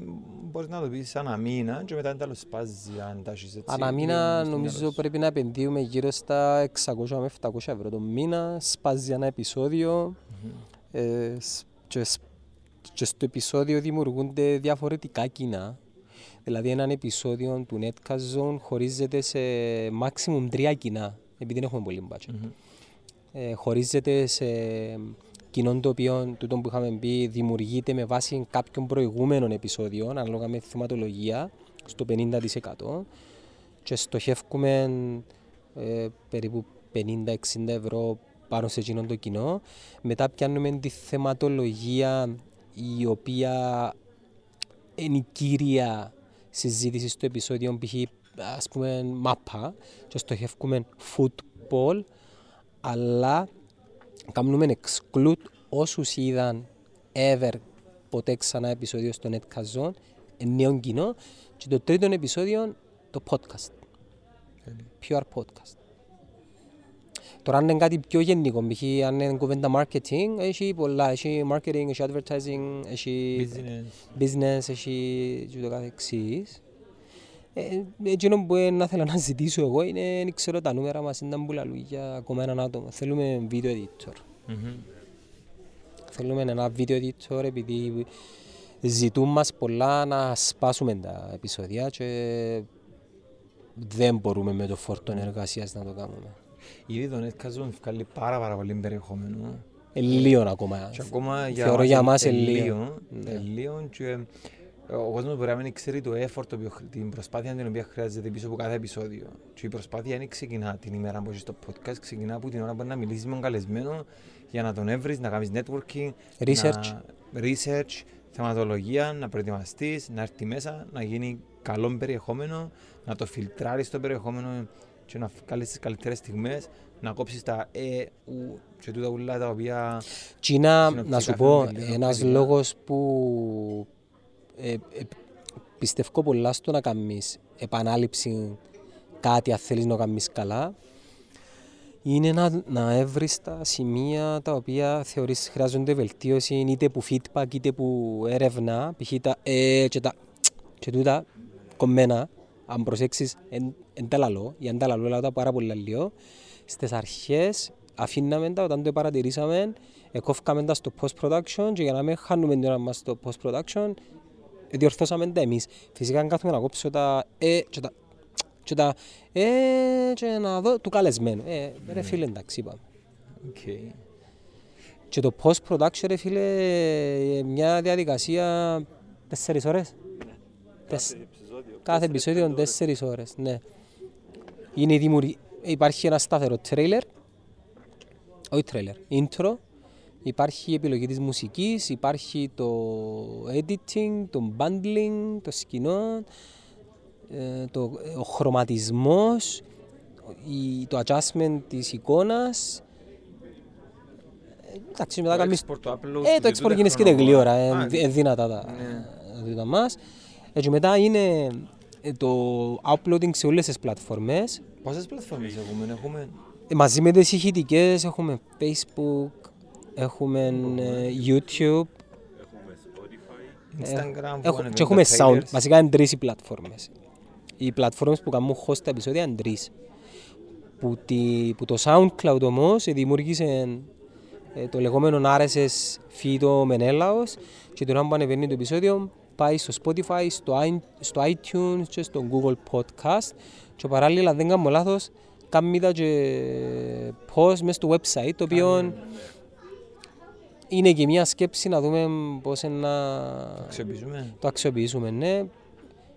Speaker 2: Μπορείς να το πεις σαν μήνα και μετά τέλος σπάζει αν τα έχεις έτσι.
Speaker 1: Ανά
Speaker 2: λίγο
Speaker 1: μήνα
Speaker 2: στο
Speaker 1: νομίζω
Speaker 2: μυαλό σου.
Speaker 1: πρέπει να επενδύουμε γύρω στα 600 με 700 ευρώ το μήνα, σπάζει ένα επεισόδιο ε, σ- και, σ- και στο επεισόδιο δημιουργούνται διαφορετικά κοινά. Δηλαδή ένα επεισόδιο του Netcast Zone χωρίζεται σε maximum τρία κοινά, επειδή δεν έχουμε πολύ budget.
Speaker 2: Μμμ.
Speaker 1: ε, χωρίζεται σε κοινών το οποίο, τούτο που είχαμε πει, δημιουργείται με βάση κάποιων προηγούμενων επεισόδιων, ανάλογα με θεματολογία, στο 50% και στοχεύουμε ε, περίπου 50-60 ευρώ πάνω σε εκείνον το κοινό. Μετά πιάνουμε τη θεματολογία η οποία είναι η κύρια συζήτηση στο επεισόδιο, π.χ. ας πούμε μάπα και στοχεύουμε football, αλλά κάνουμε exclude όσους είδαν ever ποτέ ξανά επεισόδιο στο Netcast Zone, νέο κοινό και το τρίτο επεισόδιο το podcast, pure podcast. Τώρα αν είναι κάτι πιο γενικό, π.χ. αν είναι κουβέντα marketing, έχει πολλά, έχει marketing, έχει advertising, έχει
Speaker 2: Business.
Speaker 1: business, έχει και το καθεξής. Ε, εκείνο που ε, να θέλω να ζητήσω εγώ είναι, δεν ξέρω τα νούμερα μας, είναι που λαλούν για ακόμα έναν άτομο. Θέλουμε video editor.
Speaker 2: Μμμ.
Speaker 1: Θέλουμε ένα video editor επειδή ζητούν μας πολλά να σπάσουμε τα επεισόδια και δεν μπορούμε με το φόρτο εργασίας να το κάνουμε.
Speaker 2: Ήδη το Netcast Zone βγάλει πάρα πάρα πολύ περιεχόμενο.
Speaker 1: Ε, λίγο ακόμα.
Speaker 2: Και ακόμα για
Speaker 1: Θεωρώ για μας
Speaker 2: ε,
Speaker 1: είναι λίγο.
Speaker 2: λίγο.
Speaker 1: Ναι.
Speaker 2: ε, λίγο και ε, ο κόσμος μπορεί να μην ξέρει το effort, το οποίο, χρ- την προσπάθεια την οποία χρειάζεται πίσω από κάθε επεισόδιο. Και η προσπάθεια δεν ξεκινά την ημέρα που είσαι στο podcast, ξεκινά από την ώρα που να μιλήσεις με τον καλεσμένο για να τον έβρεις, να κάνεις networking,
Speaker 1: Research.
Speaker 2: να, research, θεματολογία, να προετοιμαστείς, να έρθει μέσα, να γίνει καλό περιεχόμενο, να το φιλτράρεις το περιεχόμενο και να βγάλεις τις καλύτερες στιγμές, να κόψεις τα ε, ου και τούτα ούλα τα οποία
Speaker 1: Τσίνα,
Speaker 2: Συνοπτικά
Speaker 1: να σου πω,
Speaker 2: φαίνονται λίγο
Speaker 1: ένας
Speaker 2: κωδικά.
Speaker 1: λόγος που ε, ε, πιστεύω πολλά στο να κάνεις επανάληψη κάτι αν θέλεις να κάνεις καλά είναι να, να έβρεις τα σημεία τα οποία θεωρείς χρειάζονται βελτίωση είτε που feedback είτε που έρευνα π.χ. τα ε και τα και τούτα κομμένα αν προσέξεις εν, εν τα λαλώ ή αν τα λαλώ λαλώ τα πάρα πολύ λίγο στις αρχές αφήναμε τα όταν το παρατηρήσαμε εκόφκαμε τα στο post-production και για να μην χάνουμε την ώρα μας στο post-production διορθώσαμε τα εμείς. Φυσικά αν κάθομαι να κόψω τα ε και τα και τα ε και να δω του καλεσμένου. Ε, ρε φίλε εντάξει είπαμε.
Speaker 2: Okay.
Speaker 1: Και το post-production ρε φίλε ε, μια διαδικασία τέσσερις ώρες. Τεσ-
Speaker 3: επεισόδιο.
Speaker 1: Κάθε επεισόδιο τέσσερις ώρες, ναι. Είναι η δημιουργ... Υπάρχει ένας σταθερό τρέιλερ, όχι τρέιλερ, intro, υπάρχει η επιλογή της μουσικής, υπάρχει το editing, το bundling, το σκηνό, ε, το, ο χρωματισμός, η, το adjustment της εικόνας, εντάξει, μετά κάνεις...
Speaker 2: export, το upload
Speaker 1: Ε,
Speaker 2: του
Speaker 1: το
Speaker 2: και
Speaker 1: export
Speaker 2: τούτε
Speaker 1: γίνεις και
Speaker 2: χρόνο-
Speaker 1: γλύωρα,
Speaker 2: Α,
Speaker 1: ε, δι- ε, δυνατά τα
Speaker 2: Ναι.
Speaker 1: τούτα μας. Έτσι μετά είναι ε, το uploading σε όλες τις πλατφόρμες.
Speaker 2: Πόσες πλατφόρμες έχουμε, έχουμε...
Speaker 1: Ε, Μαζί με τις ηχητικές έχουμε Facebook, έχουμε ε, YouTube
Speaker 4: Έχουμε Spotify.
Speaker 2: Instagram, που
Speaker 1: Έχω-
Speaker 2: ανεβαίνουν
Speaker 1: και έχουμε
Speaker 2: τα
Speaker 1: sound.
Speaker 2: trailers.
Speaker 1: Βασικά είναι τρεις οι πλατφόρμες. Οι πλατφόρμες που κάνουν host τα επεισόδια είναι τρεις. Που, τη, που το SoundCloud όμως δημιούργησε ε, το λεγόμενο RSS feed Menelaos και τώρα που ανεβαίνει το επεισόδιο πάει στο Spotify, στο, i- στο iTunes και στο Google Podcast και παράλληλα αν δεν κάνω λάθος κάνει τα και post μέσα στο website το οποίο είναι και μια σκέψη να δούμε πώς είναι να
Speaker 2: Αξιοποιήσουμε.
Speaker 1: το αξιοποιήσουμε, ναι. Ε,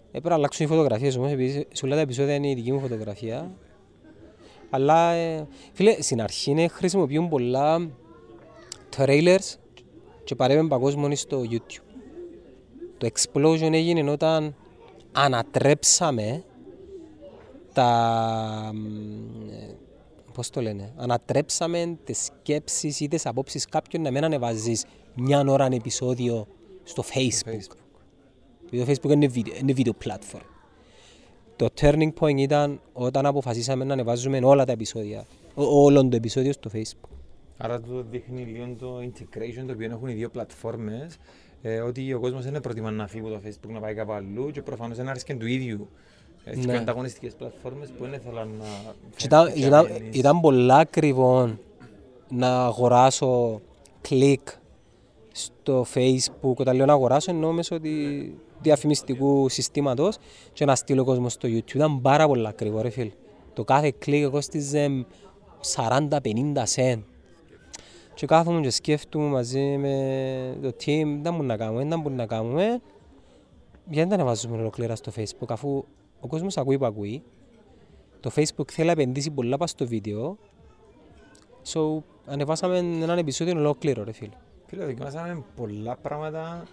Speaker 1: Έπρεπε να αλλάξουν οι φωτογραφίες όμως, επειδή σε όλα τα επεισόδια είναι η δική μου φωτογραφία. Αλλά, ε, φίλε, στην αρχή ναι, χρησιμοποιούν πολλά trailers και παρέμβαν παγκόσμιο στο YouTube. Το explosion έγινε όταν ανατρέψαμε τα... μ, ε, Πώς το λένε, ανατρέψαμε τις σκέψεις ή τις απόψεις κάποιων να μην ανεβάζεις μια ώρα ένα επεισόδιο στο Facebook. Επειδή το Facebook είναι βίντεο, είναι βίντεο platform. Το turning point ήταν όταν αποφασίσαμε να ανεβάζουμε όλα τα επεισόδια, ό- όλων το επεισόδιο στο Facebook.
Speaker 2: Άρα το δείχνει λίγο το integration το οποίο έχουν οι δύο πλατφόρμες ε, ότι ο κόσμος δεν προτιμά να φύγει από το Facebook να πάει κάπου αλλού και προφανώς δεν άρεσε του ίδιου. Έτσι
Speaker 1: Ναι.
Speaker 2: και ανταγωνιστικές πλατφόρμες που δεν ήθελαν να...
Speaker 1: Και ήταν,
Speaker 2: φέρουν
Speaker 1: ήταν,
Speaker 2: πια
Speaker 1: ήταν πολλά ακριβό να αγοράσω κλικ στο facebook. Όταν λέω να αγοράσω εννοώ μέσω τη διαφημιστικού συστήματος και να στείλω κόσμο στο YouTube. Ήταν πάρα πολλά ακριβό ρε φίλ. Το κάθε κλικ κόστιζε 40-50 cent. Και κάθομαι και σκέφτομαι μαζί με το team, δεν μπορούμε να κάνουμε, δεν μπορούμε να κάνουμε. Γιατί δεν ανεβάζουμε ολοκλήρα στο facebook αφού ο κόσμος ακούει που ακούει. Το Facebook θέλει να επενδύσει πολλά πάνω στο βίντεο. So, ανεβάσαμε έναν επεισόδιο ολόκληρο, ρε φίλε.
Speaker 2: Φίλε, δοκιμάσαμε πολλά πράγματα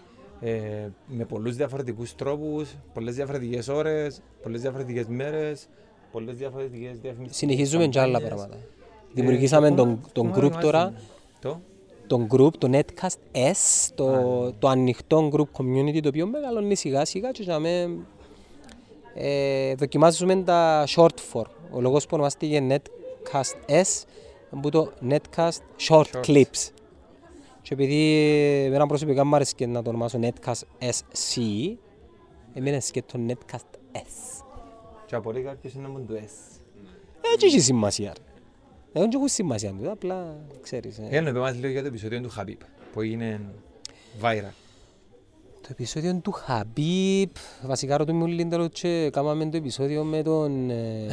Speaker 2: ε, με πολλούς διαφορετικούς τρόπους, πολλές διαφορετικές ώρες, πολλές διαφορετικές μέρες, πολλές διαφορετικές διαφημιστικές
Speaker 1: Συνεχίζουμε και άλλα
Speaker 2: καμπάνιες.
Speaker 1: πράγματα.
Speaker 2: Ε,
Speaker 1: Δημιουργήσαμε
Speaker 2: το
Speaker 1: τον,
Speaker 2: κόμμα-
Speaker 1: τον
Speaker 2: κόμμα
Speaker 1: group
Speaker 2: δοκιμάσαμε.
Speaker 1: Τώρα,
Speaker 2: Το,
Speaker 1: τον group, το Netcast S, το, το ανοιχτό group community, το οποίο μεγαλώνει σιγά σιγά και για με, ε, δοκιμάζουμε τα short form. Ο λόγος που ονομάστηκε Netcast S, είναι το Netcast Short
Speaker 2: Shorts.
Speaker 1: Clips. Και επειδή εμένα προσωπικά μου άρεσε και να το ονομάσω Netcast SC, εμένα και το Netcast S.
Speaker 2: και απορεί κάποιος είναι μόνο το S.
Speaker 1: Έτσι έχει σημασία. ρε. Δεν έχει σημασία του, απλά ξέρεις. ε.
Speaker 2: Ε, να μας λίγο για το επεισόδιο του Χαμπίπ που έγινε viral.
Speaker 1: Το επεισόδιο του Χαμπίπ, βασικά ρωτούμε όλοι λίγο και κάναμε το επεισόδιο με τον ε,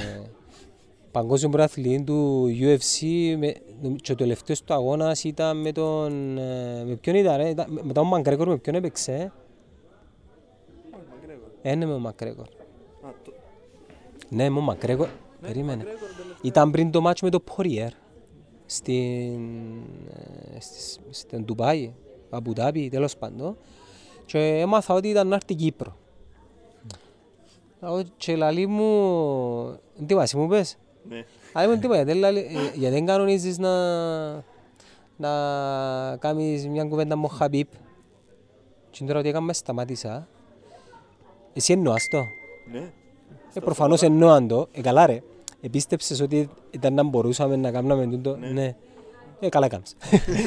Speaker 1: παγκόσμιο πρωταθλητή του UFC με, και ο τελευταίος του αγώνας ήταν με τον... Ε, με ποιον ήταν, ρε, ήταν, με- με τον Μακρέκορ, με ποιον έπαιξε. ε; Ε, ναι, με τον Μακρέκορ. Ναι, με τον Μακρέκορ. Περίμενε. Ήταν πριν το μάτσο με το Poirier στην, ε, στις- στην Ντουμπάι, Αμπουδάμπι, τέλος πάντων. Και έμαθα ότι ήταν να έρθει Κύπρο. Λάω, Και λαλεί μου, τι βάση μου πες;
Speaker 3: Ναι.
Speaker 1: Αλλά μου τίποτα, γιατί λαλεί- ε, γιατί δεν κανονίζεις να, να κάνεις μια κουβέντα με ο Χαμπίπ; Και τώρα ότι έκαμε σταμάτησα. Εσύ εννοάς το.
Speaker 3: Ναι.
Speaker 1: Ε, προφανώς εννοάν το. Ε, καλά ρε. Επίστεψες ότι ήταν να μπορούσαμε να κάνουμε τούτο;
Speaker 3: Ναι.
Speaker 1: Ναι. Ε, καλά κάνεις.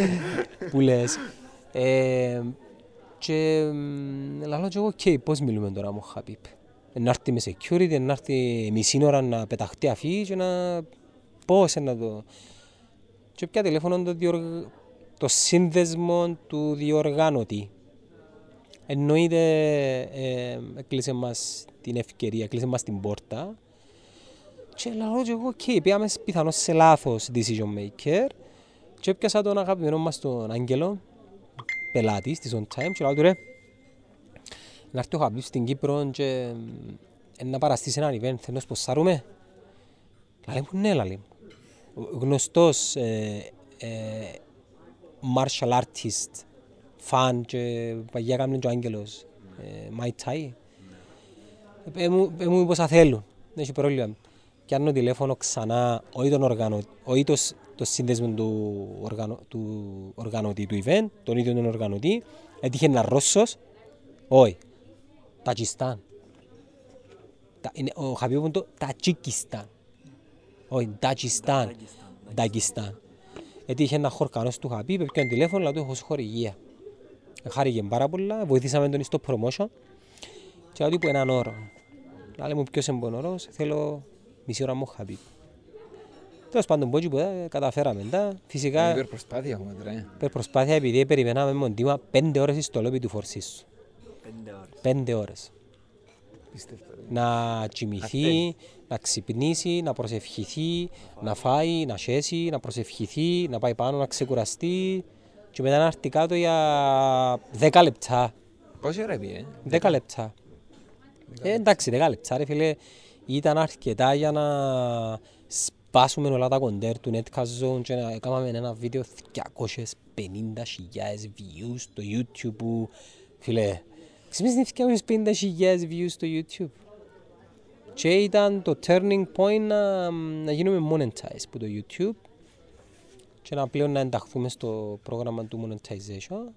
Speaker 1: Που λες. Ε, και μ, λαλώ και εγώ, οκ, πώς μιλούμε τώρα με ο Χαπίπ. Ε, Να έρθει με security, να έρθει μισή ώρα να πεταχτεί αφή και να... Πώς ε, να το... Και πια τηλέφωνο το, διοργ... το σύνδεσμο του διοργάνωτη. Εννοείται ε, έκλεισε μας την ευκαιρία, έκλεισε μας την πόρτα και λέω και εγώ, οκ, πήγαμε πιθανώς σε λάθος decision maker και έπιασα τον αγαπημένο μας τον Άγγελο, πελάτη της On Time και λέω του ρε, να έρθει ο Χαμπίπ στην Κύπρο και ε, να παραστεί σε έναν event, θέλω να σποσάρουμε. Λέει μου, ναι, λέει μου. Ο Γνωστός ε, ε, martial artist, φαν και παγιά έκαμε και ο Άγγελος, ε, Muay Thai. Ε, μου, ε, μου πόσα θέλουν, δεν έχει πρόβλημα. Και αν τηλέφωνο ξανά, όχι τον οργανώ, όχι το, σ- το σύνδεσμο του, οργανω, του οργανωτή του event, τον ίδιο τον οργανωτή, έτυχε ένα Ρώσος, όχι, Τατζιστάν. Τα- είναι- Ο Χαβίβ είναι το Τατζικιστάν. Όχι, Τατζιστάν. Τακιστάν. Έτυχε ένα χορκανός του Χαβίβ, έπιανε τηλέφωνο, αλλά του έχω χορηγία. Χάρηκε πάρα πολλά, βοηθήσαμε τον στο promotion και ότι που έναν όρο. Λέει μου ποιος είναι πονορός, θέλω μισή ώρα μου Χαβίβ. Τέλος πάντων, πότσι που ε, καταφέραμε τα. Φυσικά,
Speaker 2: Υπερπροσπάθεια έχουμε τώρα. ε.
Speaker 1: per προσπάθεια, επειδή περιμέναμε μοντίμα πέντε ώρες στο λόπι του φορσίσου.
Speaker 3: Πέντε ώρες.
Speaker 1: Πέντε ώρες.
Speaker 2: Πίστευτο, ρε.
Speaker 1: Να κοιμηθεί, να ξυπνήσει, να προσευχηθεί, να φάει, να σέσει, να προσευχηθεί, να πάει πάνω να ξεκουραστεί και μετά να έρθει κάτω για δέκα λεπτά.
Speaker 2: Πόση ώρα πήγε, ε;
Speaker 1: Δέκα λεπτά. Ε, εντάξει, δέκα λεπτά ρε φίλε. Ήταν αρκετά για να σπάσουμε όλα τα κοντέρ του Netcast Zone και να κάνουμε ένα βίντεο 250.000 views στο YouTube που, φίλε, ξέρεις είναι 250.000 views στο YouTube; Και ήταν το turning point να, να γίνουμε monetized από το YouTube και να πλέον να ενταχθούμε στο πρόγραμμα του monetization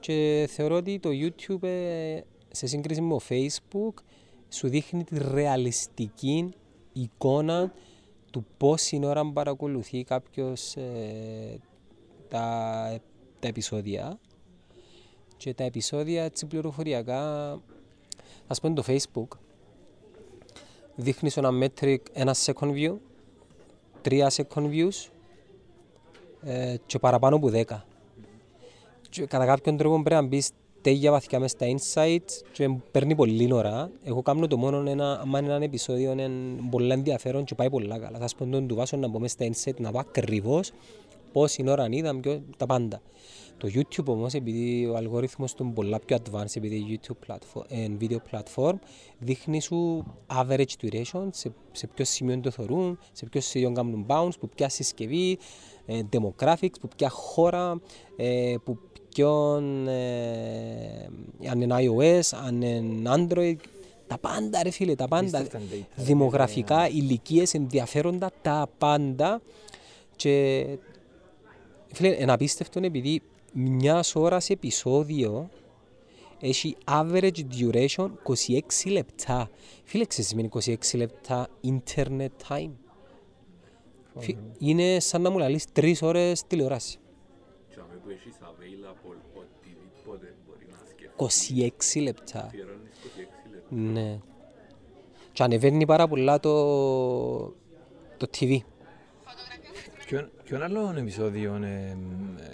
Speaker 1: και θεωρώ ότι το YouTube ε, σε σύγκριση με το Facebook σου δείχνει τη ρεαλιστική εικόνα του πόση ώρα παρακολουθεί κάποιος ε, τα, τα επεισόδια. Και τα επεισόδια έτσι πληροφοριακά ας πούμε το Facebook δείχνει σε ένα metric ένα second view τρία second views ε, και παραπάνω από 10 και κατά κάποιον τρόπο πρέπει να μπεις τέγια βαθιά μες στα insights και παίρνει πολύ ώρα. Εγώ κάνω το μόνο ένα, άμα είναι ένα επεισόδιο είναι πολύ ενδιαφέρον και πάει πολλά καλά. Θα σου πω τον του βάσω να μπω μες στα insights να πω ακριβώς πόση ώρα είδαμε και τα πάντα. Το YouTube όμως επειδή ο αλγόριθμος του είναι πολλά πιο advanced επειδή YouTube platform, ε, video platform δείχνει σου average duration σε, σε ποιο σημείο το θεωρούν, σε ποιο σημείο κάνουν bounce, που ποια συσκευή, ε, demographics, που ποια χώρα, ε, που ποιον, ε, αν είναι iOS, αν είναι Android, τα πάντα ρε φίλε, τα πάντα.
Speaker 2: Απίστευτα data, ρε
Speaker 1: Δημογραφικά, ηλικίες, ενδιαφέροντα, τα πάντα. Και φίλε, είναι απίστευτο επειδή μιας ώρας επεισόδιο έχει average duration 26 λεπτά. Φίλε, ξέρεις τι σημαίνει 26 λεπτά internet time; Φι- Είναι σαν να μου λαλείς τρεις ώρες τηλεόραση. 26 λεπτά.
Speaker 4: Αφιερώνεις 26 λεπτά.
Speaker 1: Ναι. Και ανεβαίνει πάρα πολλά το, το TV.
Speaker 2: Ποιον- Ποιον άλλο επεισόδιο ε,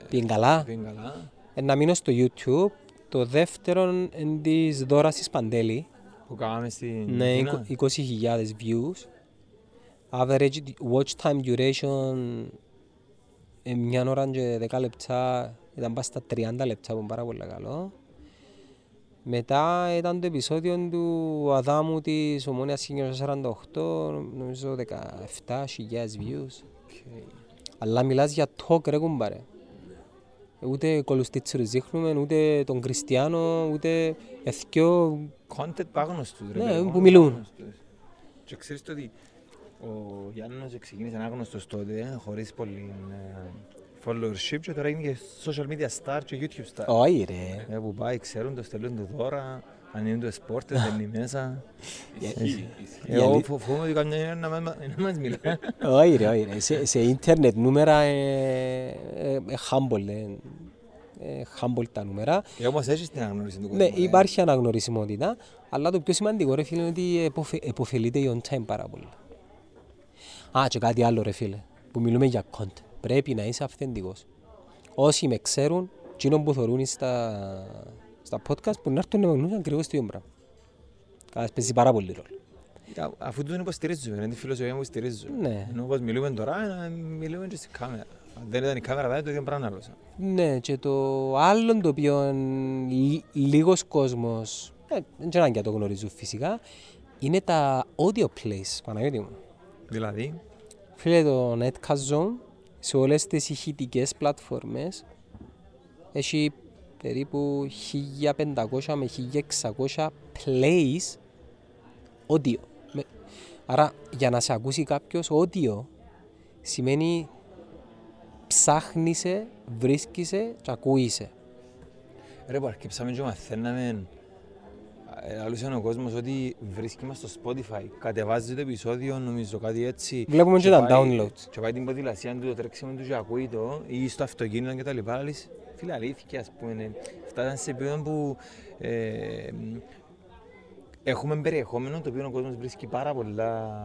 Speaker 1: Πήγαινε καλά.
Speaker 2: πήγαινε καλά,
Speaker 1: Ε, να μείνω στο YouTube. Το δεύτερο είναι της Δώρας της Παντέλη.
Speaker 2: που κάναμε στην
Speaker 1: Ναι,
Speaker 2: Αθήνα.
Speaker 1: 20.000 views. Average watch time duration ε, μια ώρα και 10 λεπτά. Ήταν πάει στα 30 λεπτά που είναι πάρα πολύ καλό. Μετά ήταν το επεισόδιο του Αδάμου της Ομόνιας 1948, νομίζω 17.000 views. Αλλά μιλάς για talk ρε κουμπάρε. Ούτε κολουστίτσερους δείχνουμε, ούτε τον Κριστιανό, ούτε εθκιό
Speaker 2: Content άγνωστους, ρε
Speaker 1: Ναι,
Speaker 2: παιδί,
Speaker 1: που
Speaker 2: μόνο
Speaker 1: μιλούν.
Speaker 2: άγνωστους. Και ξέρεις το ότι ο Γιάννος ξεκίνησε άγνωστος τότε, ε, χωρίς πολύ ε, followership και τώρα είναι και social media star και YouTube star.
Speaker 1: Όχι ρε.
Speaker 2: Ε, που πάει, ξέρουν το, στέλνουν το δώρα, αν είναι το σπορτ, δεν είναι μέσα.
Speaker 4: Ισχύει, ισχύει.
Speaker 2: Ε, Εγώ φο- φοβούμαι ότι καμιά είναι να μα- να μας μιλά.
Speaker 1: Όχι ρε, όχι ρε. Σε, σε ίντερνετ νούμερα ε, ε, ε, humble, ε, ε, humble τα νούμερα.
Speaker 2: Και όμως έχεις την αναγνώριση του
Speaker 1: Ναι,
Speaker 2: κόσμου. ε.
Speaker 1: υπάρχει αναγνωρισιμότητα, αλλά το πιο σημαντικό ρε φίλε είναι ότι εποφε, εποφελείται η on time πάρα πολύ. Α, και κάτι άλλο ρε φίλε, που μιλούμε για content. Πρέπει να είσαι αυθεντικός. Όσοι με ξέρουν, εκείνο που θεωρούν στα, στα podcast, που να έρθουν να με γνωρίζουν ακριβώς το ίδιο πράγμα. Κάτι παίζει πάρα πολύ ρόλο.
Speaker 2: Κοίτα, Αφού τον υποστηρίζουμε, είναι τη φιλοσοφία που στηρίζω.
Speaker 1: Ναι.
Speaker 2: Ενώ όπως μιλούμε τώρα, ε, μιλούμε και στην κάμερα. Αν δεν ήταν η κάμερα, θα ήταν το ίδιο πράγμα άλλο.
Speaker 1: Ναι, και το άλλο το οποίο εν λι- λίγος κόσμος, ε, δεν ξέρω αν και το γνωρίζουν φυσικά, είναι τα audio plays, Παναγιώτη μου.
Speaker 2: Δηλαδή,
Speaker 1: Φίλε, το Netcast Zone σε όλες τις ηχητικές πλατφόρμες έχει περίπου 1500 με 1600 plays audio. Με- Άρα για να σε ακούσει κάποιος audio σημαίνει ψάχνεις, βρίσκεις και ακούεις.
Speaker 2: Ρε που αρκεψάμε και μαθαίναμε ε, Άλλος είναι ο κόσμος ότι βρίσκει μας στο Spotify, κατεβάζει το επεισόδιο, νομίζω κάτι έτσι.
Speaker 1: Βλέπουμε και τα
Speaker 2: πάει-
Speaker 1: downloads.
Speaker 2: Και πάει την ποδηλασία του, το τρέξιμο του και ακούει το, ή στο αυτοκίνητο και τα λοιπά. Λες, φίλε αλήθεια, ας πούμε, ναι. φτάσαμε σε επίπεδο που ε, έχουμε περιεχόμενο το οποίο ο κόσμος βρίσκει πάρα πολλά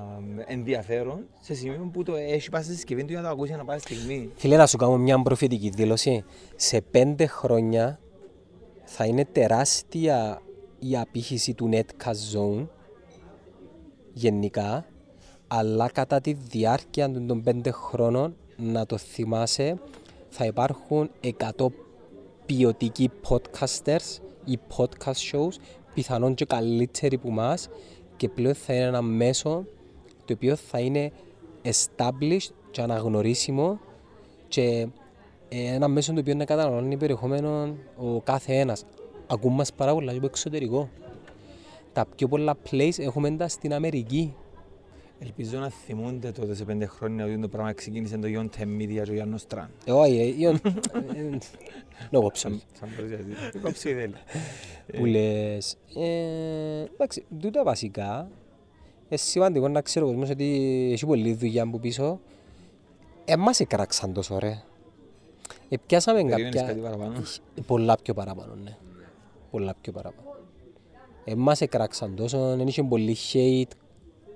Speaker 2: ενδιαφέρον σε σημείο που το έχει πάει στη συσκευή του για να το ακούσει ανά πάσα στιγμή.
Speaker 1: Φίλε, να σου κάνω μια προφητική δήλωση. Σε πέντε χρόνια θα είναι τεράστια η απήχηση του Netcast Zone γενικά, αλλά κατά τη διάρκεια των- των πέντε χρόνων, να το θυμάσαι, θα υπάρχουν 100 ποιοτικοί podcasters ή podcast shows, πιθανόν και καλύτεροι που μας και πλέον θα είναι ένα μέσο το οποίο θα είναι established και αναγνωρίσιμο και ε, ένα μέσο το οποίο να καταναλώνει περιεχόμενο ο κάθε ένας. Ακούμε μας πάρα πολλά και από εξωτερικό. Τα πιο πολλά plays έχουμε τα στην Αμερική.
Speaker 2: Ελπίζω να θυμούνται τότε σε πέντε χρόνια ότι το πράγμα ξεκίνησε το Ιον Media και ο Γιάννος Τραν.
Speaker 1: Ε, Όχι, ε, ιον- ε, να κόψω.
Speaker 2: Σαν σαν παρουσιαστή. Κόψε η δέλη.
Speaker 1: που λες. Ε, εντάξει, τούτα βασικά. Είναι σημαντικό να ξέρει ο κόσμος ότι έχει πολλή δουλειά που πίσω. Ε, μας εκράξαν τόσο ρε. Ε, πιάσαμε
Speaker 2: Περίμενες
Speaker 1: κάποια...
Speaker 2: κάτι παραπάνω.
Speaker 1: Ε, Πολλά πιο παραπάνω, ναι. Πολλά πιο παραπάνω. Ε, μας εκράξαν τόσο, δεν είχε πολύ hate.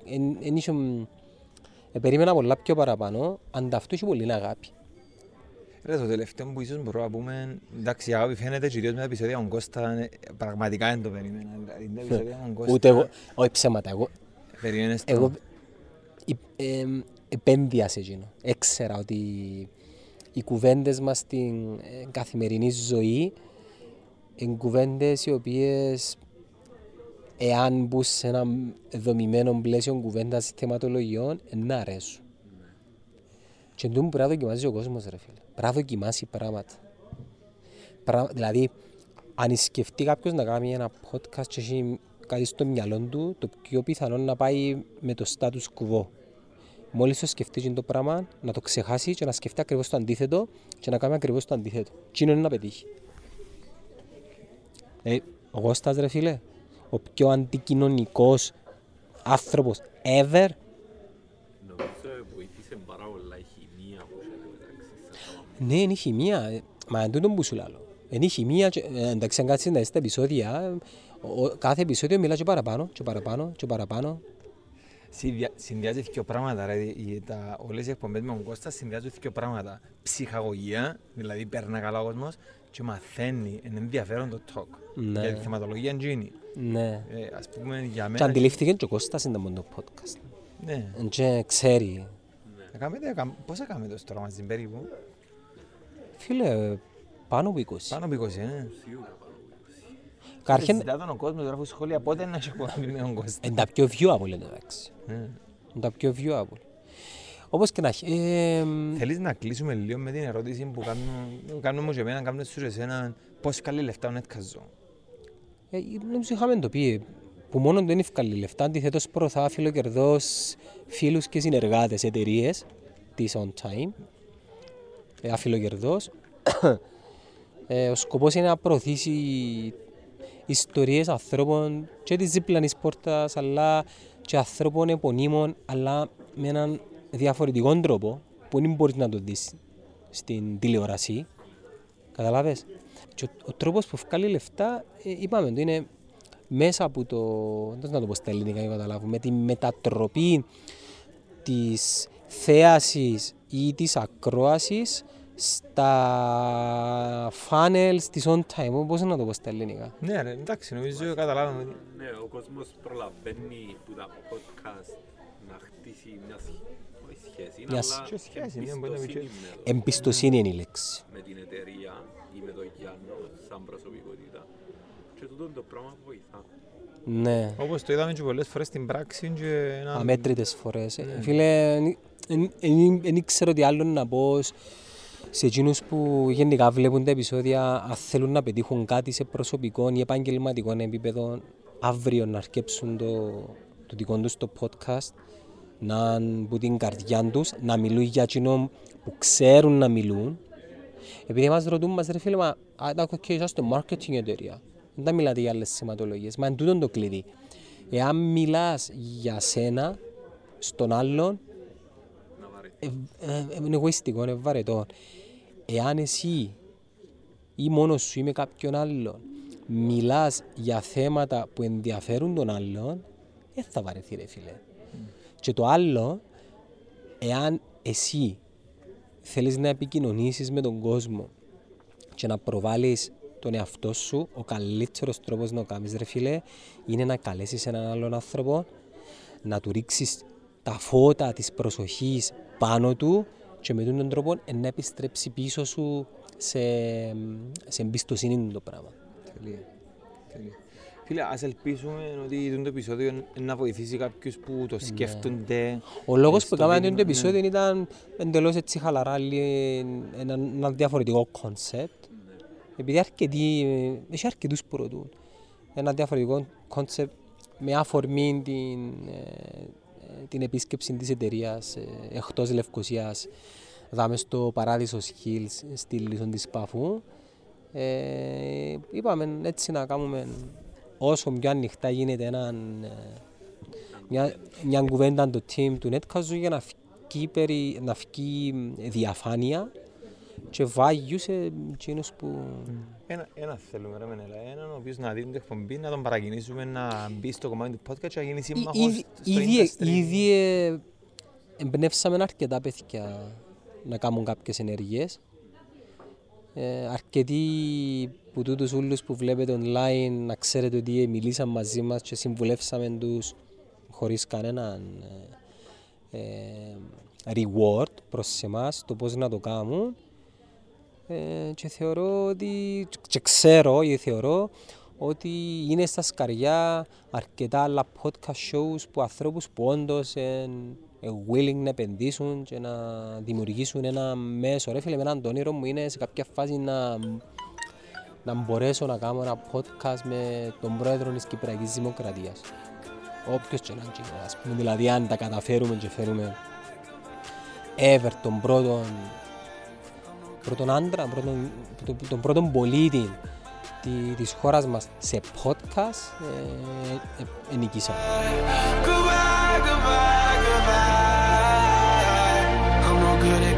Speaker 1: εν- εν είχε... Ε, περίμενα πολλά πιο παραπάνω, ανταυτού είχε πολύ αγάπη.
Speaker 2: Ρε, το τελευταίο που ίσως μπορώ να πούμε, εντάξει, η αγάπη φαίνεται κυρίως με τα επεισόδια με τον Κώστα, ε, πραγματικά δεν το περίμενα. Δηλαδή, τα επεισόδια με τον Κώστα,
Speaker 1: Ούτε εγώ, όχι ψέματα, εγώ,
Speaker 2: περίμενες το.
Speaker 1: εγώ ε, ε, επένδυα σε εκείνο. Έξερα ότι οι κουβέντες μας στην ε, καθημερινή ζωή είναι κουβέντες οι οποίες εάν μπουν σε ένα δομημένο πλαίσιο κουβέντας θεματολογιών ε, να αρέσουν. Και εντούν πρέπει να δοκιμάζει ο κόσμος ρε φίλε. Πρέπει να δοκιμάσει πράγματα. Πρα- Δηλαδή, αν σκεφτεί κάποιος να κάνει ένα podcast και έχει κάτι στο μυαλό του, το πιο πιθανό να πάει με το status quo. Μόλις το σκεφτεί εκείνο το πράγμα, να το ξεχάσει και να σκεφτεί ακριβώς το αντίθετο και να κάνει ακριβώς το αντίθετο. Τι είναι να πετύχει. Ε, ο Κώστας ρε φίλε, ο πιο αντικοινωνικός άνθρωπος ever,
Speaker 4: Νομίζω βοήθησε πάρα πολλά η χημεία που είχε μεταξύ σας.
Speaker 1: Ναι, είναι η χημεία. Ε, Μα εν τούτον που σου λέω. Είναι η χημεία. και- ε, Εντάξει, αν κάτσεις να δεις τα επεισόδια, ε, ο- ο- κάθε επεισόδιο μιλά και παραπάνω, και παραπάνω, και παραπάνω.
Speaker 2: Συνδυα- Συνδυάζει δύο πράγματα. Ρε. Οι- τα- Όλες οι εκπομπές με τον Κώστα συνδυάζουν δύο πράγματα. Ψυχαγωγία, δηλαδή παίρνει καλά ο κόσμος και μαθαίνει, είναι ενδιαφέρον το talk.
Speaker 1: Ναι.
Speaker 2: Για τη θεματολογία γίνει.
Speaker 1: Ναι.
Speaker 2: Ε, ας πούμε για
Speaker 1: Και
Speaker 2: μένα...
Speaker 1: αντιλήφθηκε και ο Κώστας είναι μόνο το podcast.
Speaker 2: Ναι.
Speaker 1: Ε, Και ξέρει.
Speaker 2: Να κάνετε- κα- Πόσα κάνετε ως τώρα μαζί περίπου;
Speaker 1: Φίλε, πάνω από 20.
Speaker 2: Πάνω από 20, ε.
Speaker 1: Καταρχήν,
Speaker 2: Ζητά τον ο κόσμος, γράφει σχόλια, πότε να έχει εκπομπή με τον Κώστας.
Speaker 1: είναι τα πιο viewable εντάξει.
Speaker 2: Ε.
Speaker 1: Είναι τα πιο viewable. Όπως και να έχει. ε, μ,
Speaker 2: Θέλεις να κλείσουμε λίγο με την ερώτηση που κάνουμε- κάνουμε μου και εμένα, κάνουμε σου και εσένα, πώς καλή λεφτά ο Netcast Zone.
Speaker 1: Ε, νομίζω είχαμε το πει που μόνο δεν ευκάλλει λεφτά, αντιθέτως προωθά φιλοκερδός φίλους και συνεργάτες εταιρείες της On Time, ε, αφιλοκερδός. ε, ο σκοπός είναι να προωθήσει ιστορίες ανθρώπων και της διπλανής πόρτας, αλλά και ανθρώπων επωνύμων, αλλά με έναν διαφορετικό τρόπο που δεν μπορείς να το δεις στην τηλεόραση. Καταλάβες; Και ο, ο τρόπος που βγάλει λεφτά, ε, είπαμε το, είναι μέσα από το, δεν να το πω στα ελληνικά για να καταλάβουμε, με τη μετατροπή της θέασης ή της ακρόασης στα funnels της on time, πώς να το πω στα ελληνικά.
Speaker 2: Ναι, ρε, εντάξει, νομίζω καταλάβαμε. ότι-
Speaker 4: Ναι, ο κόσμος προλαβαίνει που τα podcast να χτίσει μια σχέση. Όχι σχέση,
Speaker 1: Μια
Speaker 4: αλλά
Speaker 2: και σχέση, ναι, μπορεί να μην
Speaker 4: εμπιστοσύνη με, το-
Speaker 1: Εμπιστοσύνη είναι η λέξη.
Speaker 4: με την εταιρεία ή με τον Γιάννο σαν προσωπικότητα. Και τούτο το πράγμα βοηθά.
Speaker 1: Ναι.
Speaker 2: Όπως το είδαμε και πολλές φορές στην πράξη και ένα...
Speaker 1: αμέτρητες φορές. Ε, Φίλε, δεν ήξερα τι άλλο να πω σ- σε εκείνους που γενικά βλέπουν τα επεισόδια αν θέλουν να πετύχουν κάτι σε προσωπικό ή επαγγελματικό επίπεδο αύριο να αρκέψουν το, το δικό τους το podcast να είναι που την καρδιά τους, να μιλούν για εκείνο που ξέρουν να μιλούν, επειδή μας ρωτούν μας ρε φίλε, μα α, τα οκ, είσαστε marketing εταιρεία. Δεν τα μιλάτε για άλλες θεματολογίες. Μα είναι τούτο το κλειδί. Εάν μιλάς για σένα, στον άλλον, ε, ε, ε, είναι εγωιστικό, είναι βαρετό. Εάν εσύ ή μόνος σου ή με κάποιον άλλον μιλάς για θέματα που ενδιαφέρουν τον άλλον, δεν θα βαρεθεί ρε φίλε. Και το άλλο, εάν εσύ θέλεις να επικοινωνήσεις με τον κόσμο και να προβάλλεις τον εαυτό σου, ο καλύτερος τρόπος να το κάνεις ρε φίλε, είναι να καλέσεις έναν άλλον άνθρωπο, να του ρίξεις τα φώτα της προσοχής πάνω του και με τον τρόπο να επιστρέψει πίσω σου σε, σε εμπιστοσύνη του το πράγμα.
Speaker 2: Τελεία. Τελεία. Φίλε, ας ελπίσουμε ότι το επεισόδιο είναι να βοηθήσει κάποιους που το σκέφτονται.
Speaker 1: Ο λόγος
Speaker 2: στο
Speaker 1: που έκαναμε
Speaker 2: βήμα,
Speaker 1: το επεισόδιο ήταν εντελώς έτσι χαλαρά, λι- ένα, ένα διαφορετικό concept. Επειδή αρκετοί, έχει αρκετούς που ρωτούν. Ένα διαφορετικό concept με αφορμή την, ε, ε, την επίσκεψη της εταιρείας ε, εκτός Λευκοσίας δάμε στο Παράδεισος Hills στη Λυσό της Πάφου. Ε, είπαμε έτσι να κάνουμε όσο πιο ανοιχτά γίνεται έναν, ε, μια, μια κουβέντα το team του Netcast για να βγει, περι, να βγει διαφάνεια και βάγιου σε εκείνους που...
Speaker 2: Ένα, ένα θέλουμε ρε Μενέλα, έναν ο οποίος να δει την εκπομπή, να τον παρακινήσουμε να μπει στο κομμάτι του podcast και να γίνει σύμμαχος
Speaker 1: Ήδη,
Speaker 2: στο
Speaker 1: ήδη,
Speaker 2: industry.
Speaker 1: ήδη ε, εμπνεύσαμε αρκετά παιδιά να κάνουν κάποιες ενέργειες. Ε, αρκετοί που τούτους ούλους που βλέπετε online να ξέρετε ότι ε, μιλήσαν μαζί μας και συμβουλεύσαμε τους χωρίς κανέναν ε, ε, reward προς εμάς το πώς να το κάνουν. Ε, και θεωρώ ότι και ξέρω ή θεωρώ ότι είναι στα σκαριά αρκετά άλλα podcast shows που ανθρώπους που όντως είναι willing να επενδύσουν και να δημιουργήσουν ένα μέσο. Ρε φίλε, με έναν το όνειρο μου είναι σε κάποια φάση να, να μπορέσω να κάνω ένα podcast με τον πρόεδρο της Κυπριακής Δημοκρατίας. Όποιος και να είναι, εκείνο, ας πούμε, δηλαδή αν τα καταφέρουμε και φέρουμε ever τον πρώτον πρώτον άντρα, πρώτον, τον, τον πρώτον πολίτη τη, της χώρας μας σε podcast ε, ε, ε, νικήσαμε.
Speaker 5: Goodbye, goodbye. I'm no good at.